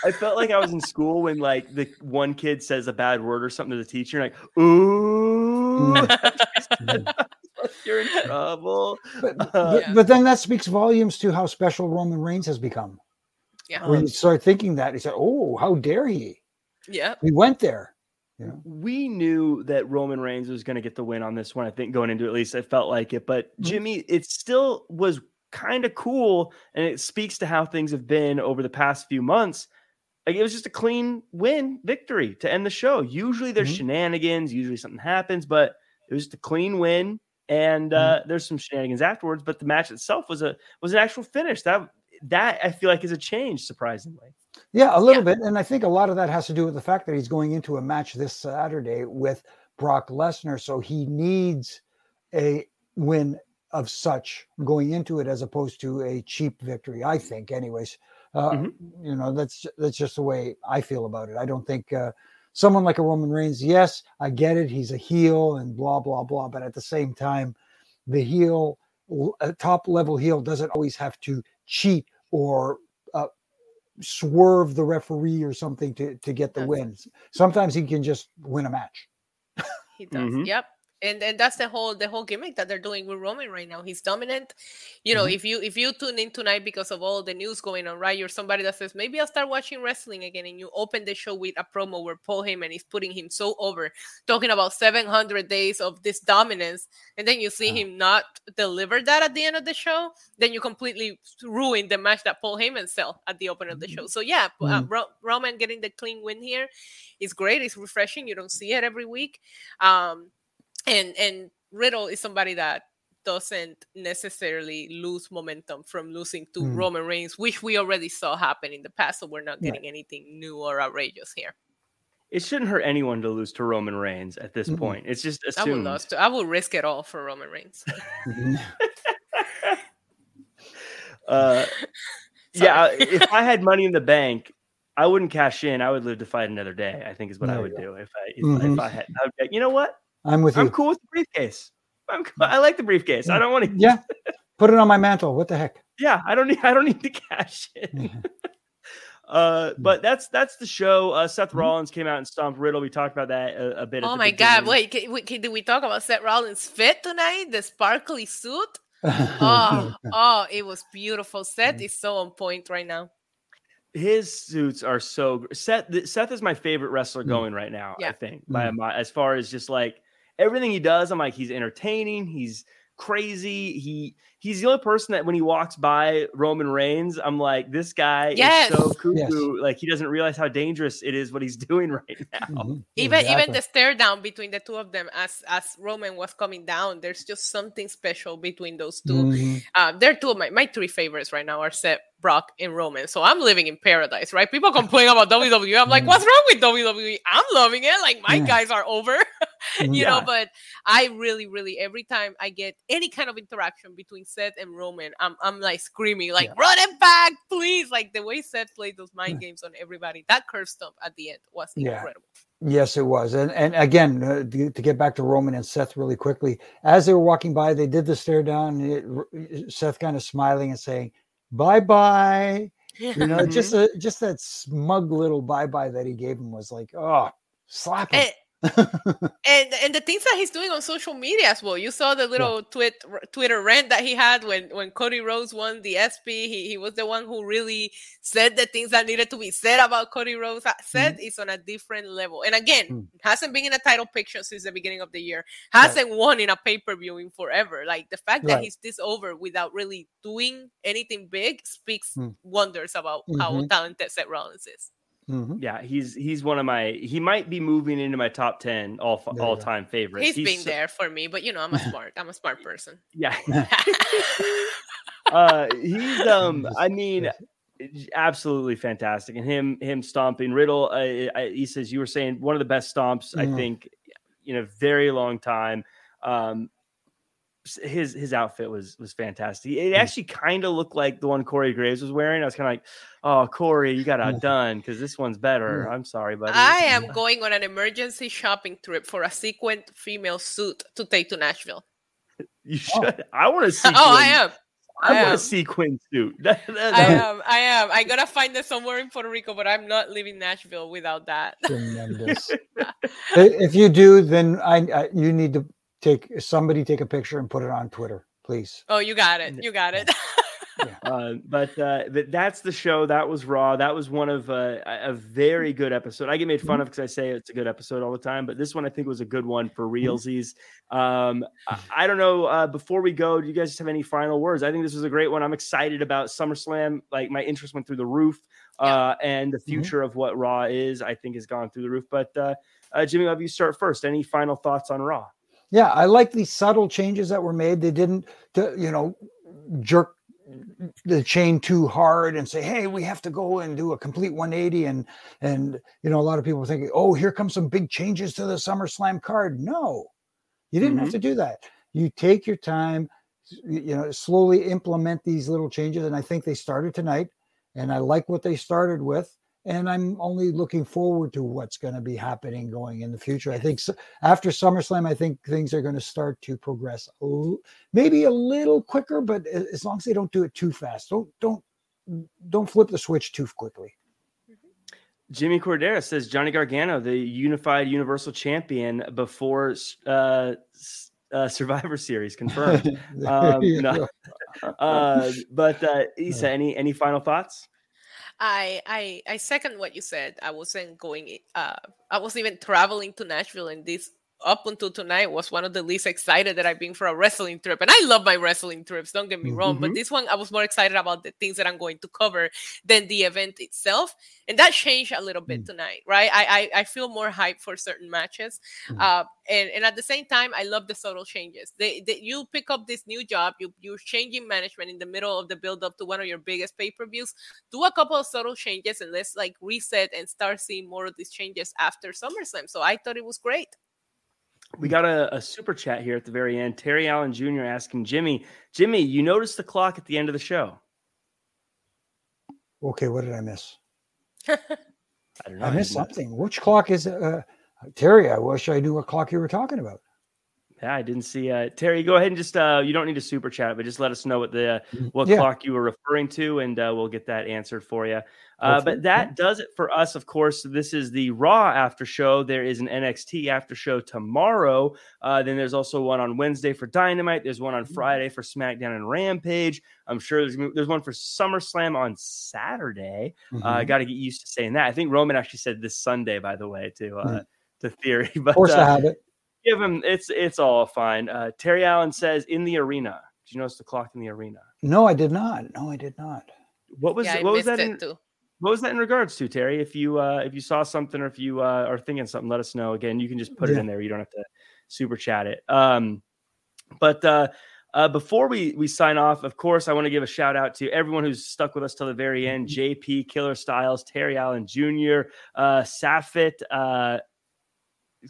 I felt like I was in school when like the one kid says a bad word or something to the teacher, and like, ooh, hmm. Hmm. you're in trouble. But, Uh, but, Yeah. but then that speaks volumes to how special Roman Reigns has become. yeah When you start thinking that, he said, "Oh, how dare he? yeah We went there." You know? we knew that Roman Reigns was going to get the win on this one. I think going into it, at least I felt like it. But Mhm. Jimmy, it still was kind of cool, and it speaks to how things have been over the past few months. Like it was just a clean win victory to end the show. Usually there's Mhm. shenanigans, usually something happens, but it was just a clean win. And uh, there's some shenanigans afterwards, but the match itself was a was an actual finish. That that I feel like is a change, surprisingly. Yeah, a little Yeah. bit, and I think a lot of that has to do with the fact that he's going into a match this Saturday with Brock Lesnar, so he needs a win of such going into it as opposed to a cheap victory. I think, anyways. Uh, Mhm. You know, that's that's just the way I feel about it. I don't think uh, someone like a Roman Reigns. Yes, I get it. He's a heel and blah blah blah, but at the same time, the heel, a top level heel, doesn't always have to cheat or uh, swerve the referee or something to to get the That's- wins. Sometimes he can just win a match. he does Mhm. yep and and that's the whole the whole gimmick that they're doing with Roman right now. He's dominant. You know, Mhm. if you if you tune in tonight because of all the news going on, right? You're somebody that says maybe I'll start watching wrestling again, and you open the show with a promo where Paul Heyman is putting him so over, talking about 700 days of this dominance, and then you see Uh-huh. him not deliver that at the end of the show, then you completely ruin the match that Paul Heyman sell at the open of the show. So yeah, uh, Mhm. Ro- Roman getting the clean win here is great. It's refreshing. You don't see it every week. Um, and and Riddle is somebody that doesn't necessarily lose momentum from losing to Mm. Roman Reigns, which we already saw happen in the past. So we're not Right. getting anything new or outrageous here. It shouldn't hurt anyone to lose to Roman Reigns at this Mm-mm. point. It's just I would assumed. love to. I would risk it all for Roman Reigns. Uh, yeah, if I had money in the bank, I wouldn't cash in. I would live to fight another day. I think is what I would do if I if, Mhm. if I had. I would you know what? I'm with I'm you. cool with the briefcase. I'm cool. I like the briefcase. I don't want to. Yeah, put it on my mantle. What the heck? Yeah, I don't need. I don't need to cash in. Uh, but that's that's the show. Uh, Seth Mhm. Rollins came out and stomped Riddle. We talked about that a, a bit. oh the my God! Wait, can, we- can, did we talk about Seth Rollins' fit tonight? The sparkly suit. Oh, oh, it was beautiful. Seth is so on point right now. his suits are so gr- Seth. Seth is my favorite wrestler Mm. going right now. I think by Mm. my as far as just like everything he does, I'm like he's entertaining. He's crazy. He he's the only person that when he walks by Roman Reigns, I'm like this guy Yes. is so Yes. cuckoo. Like he doesn't realize how dangerous it is what he's doing right now. Mhm. even even the stare down between the two of them as as roman was coming down there's just something special between those 2 Mhm. um they're two of my my three favorites right now are Seth, brock and roman so i'm living in paradise right people complain about wwe i'm like Mm. what's wrong with wwe i'm loving it like my Yeah. guys are over you yeah. know, but I really, really every time I get any kind of interaction between Seth and Roman, I'm I'm like screaming, like, yeah. run it back, please. Like the way Seth played those mind mm. games on everybody, that curve stomp at the end was incredible. Yes, it was. And and again, uh, to, to, get back to Roman and Seth really quickly, as they were walking by, they did the stare down. It, uh, Seth kind of smiling and saying, "Bye bye." You know, just mm-hmm. a, just that smug little bye bye that he gave him was like, oh, slap him. And, and the things that he's doing on social media as well. You saw the little yeah. tweet Twitter rant that he had when when Cody Rhodes won the SP. He, he was the one who really said the things that needed to be said about Cody Rhodes. Said mm. is on a different level. And again, mm. hasn't been in a title picture since the beginning of the year. Hasn't right. won in a pay per view in forever. Like the fact right. that he's this over without really doing anything big speaks mm. wonders about mm-hmm. how talented Seth Rollins is. Mm-hmm. Yeah, he's he's one of my. He might be moving into my top ten all all time favorites. He's, he's been so, there for me, but you know I'm a smart I'm a smart person. Yeah. uh, he's um. I mean, absolutely fantastic, and him him stomping Riddle. Uh, I, he says you were saying one of the best stomps mm. I think in a very long time. Um, his his outfit was was fantastic. It mm. actually kind of looked like the one Corey Graves was wearing. I was kind of like, "Oh, Corey, you got outdone because this one's better." I'm sorry, buddy. I am going on an emergency shopping trip for a sequined female suit to take to Nashville. You oh. should. Oh. I want to see. Oh, I am. I, I want a sequin suit. I am. I am. I gotta find it somewhere in Puerto Rico, but I'm not leaving Nashville without that. Tremendous. if you do, then I, I you need to take somebody take a picture and put it on Twitter, please. Oh, you got it. You got it. yeah. uh, but uh, that's the show. That was Raw. That was one of uh, a very good episode. I get made fun mm-hmm. of because I say it's a good episode all the time, but this one I think was a good one for mm-hmm. realsies. Um, I, I, don't know. Uh, before we go, do you guys have any final words? I think this was a great one. I'm excited about SummerSlam. Like my interest went through the roof, uh, and the mm-hmm. future mm-hmm. of what Raw is, I think, has gone through the roof. But uh, Jimmy, Love, you start first. Any final thoughts on Raw? Yeah, I like these subtle changes that were made. They didn't, you know, jerk the chain too hard and say, "Hey, we have to go and do a complete 180." And and you know, a lot of people thinking, "Oh, here comes some big changes to the SummerSlam card." No, you didn't mm-hmm. have to do that. You take your time, you know, slowly implement these little changes. And I think they started tonight, and I like what they started with and I'm only looking forward to what's going to be happening going in the future. I think so, after SummerSlam, I think things are going to start to progress, maybe a little quicker, but as long as they don't do it too fast, don't don't don't flip the switch too quickly. Jimmy Cordera says Johnny Gargano, the unified Universal Champion, before uh, uh, Survivor Series confirmed. um, no. uh, but uh, Isa, any any final thoughts? I I I second what you said. I wasn't going. Uh, I wasn't even traveling to Nashville in this up until tonight was one of the least excited that I've been for a wrestling trip. And I love my wrestling trips, don't get me wrong. Mm-hmm. But this one, I was more excited about the things that I'm going to cover than the event itself. And that changed a little bit mm-hmm. tonight, right? I, I, I feel more hype for certain matches. Mm-hmm. Uh, and, and at the same time, I love the subtle changes. They, they, you pick up this new job, you, you're changing management in the middle of the build up to one of your biggest pay per views. Do a couple of subtle changes and let's like reset and start seeing more of these changes after SummerSlam. So I thought it was great. We got a, a, super chat here at the very end. Terry Allen Jr. asking Jimmy, Jimmy, you noticed the clock at the end of the show. Okay, what did I miss? I don't know. I missed something. Which clock is uh, Terry? I wish I knew what clock you were talking about. Yeah, I didn't see uh, Terry. Go ahead and just uh, you don't need to super chat, but just let us know what the mm, what yeah. clock you were referring to, and uh, we'll get that answered for you. Uh, but that does it for us. Of course, this is the Raw after show. There is an NXT after show tomorrow. Uh, then there's also one on Wednesday for Dynamite. There's one on mm. Friday for SmackDown and Rampage. I'm sure there's there's one for SummerSlam on Saturday. Uh, mm-hmm. I got to get used to saying that. I think Roman actually said this Sunday, by the way, to mm. to Theory. But of course, I have it give him it's it's all fine. Uh, Terry Allen says in the arena. Did you notice the clock in the arena? No, I did not. No, I did not. What was yeah, what was that in, what was that in regards to Terry? If you uh, if you saw something or if you uh, are thinking something, let us know. Again, you can just put yeah. it in there. You don't have to super chat it. Um, but uh, uh, before we we sign off, of course, I want to give a shout out to everyone who's stuck with us till the very end. JP Killer Styles, Terry Allen Jr., uh, Safit, uh,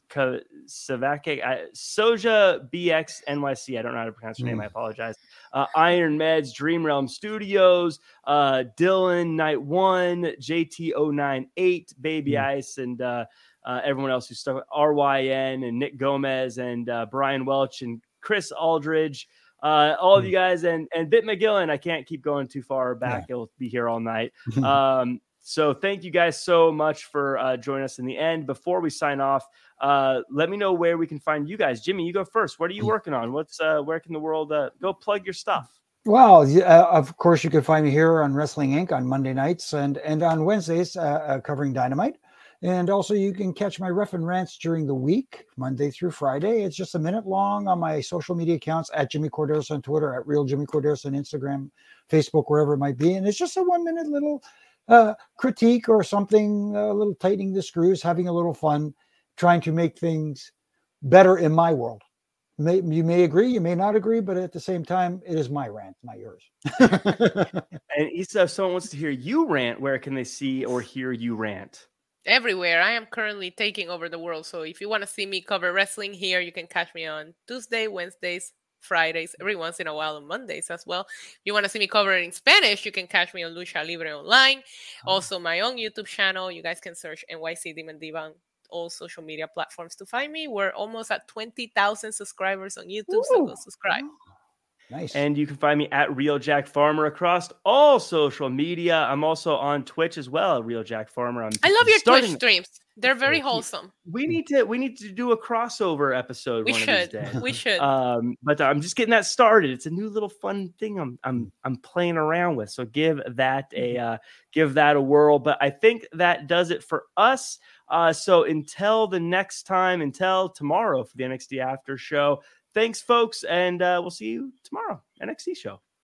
Savake, Soja BX NYC. I don't know how to pronounce your name. I mm. apologize. Uh, Iron Meds, Dream Realm Studios, uh, Dylan Night One, JT098, Baby mm. Ice, and uh, uh, everyone else who's stuck. RYN and Nick Gomez and uh, Brian Welch and Chris Aldridge. Uh, all of mm. you guys and and Bit McGillen. I can't keep going too far back. Yeah. It'll be here all night. Um, so thank you guys so much for uh, joining us in the end. Before we sign off, uh, let me know where we can find you guys. Jimmy, you go first. What are you mm. working on? What's uh, where can the world uh, go plug your stuff? Well, uh, of course, you can find me here on Wrestling Inc. on Monday nights and and on Wednesdays uh, uh, covering Dynamite. And also, you can catch my ref and rants during the week, Monday through Friday. It's just a minute long on my social media accounts at Jimmy Korderas on Twitter, at Real Jimmy Korderas on Instagram, Facebook, wherever it might be. And it's just a one minute little uh, critique or something, a little tightening the screws, having a little fun, trying to make things better in my world. May, you may agree, you may not agree, but at the same time, it is my rant, not yours. and Isa, if someone wants to hear you rant, where can they see or hear you rant? Everywhere. I am currently taking over the world. So if you want to see me cover wrestling here, you can catch me on Tuesday, Wednesdays, Fridays, every once in a while on Mondays as well. If you want to see me cover it in Spanish, you can catch me on Lucha Libre Online. Oh. Also, my own YouTube channel. You guys can search NYC Demon Diva on all social media platforms to find me. We're almost at 20,000 subscribers on YouTube, Ooh. so go subscribe. Nice. And you can find me at Real Jack Farmer across all social media. I'm also on Twitch as well, Real Jack Farmer. I'm I love your starting... Twitch streams. They're very wholesome. We need to we need to do a crossover episode. We should. We should. Um, but I'm just getting that started. It's a new little fun thing I'm I'm I'm playing around with. So give that a mm-hmm. uh, give that a whirl. But I think that does it for us. Uh, so until the next time, until tomorrow for the NXT After Show. Thanks, folks, and uh, we'll see you tomorrow. NXT show.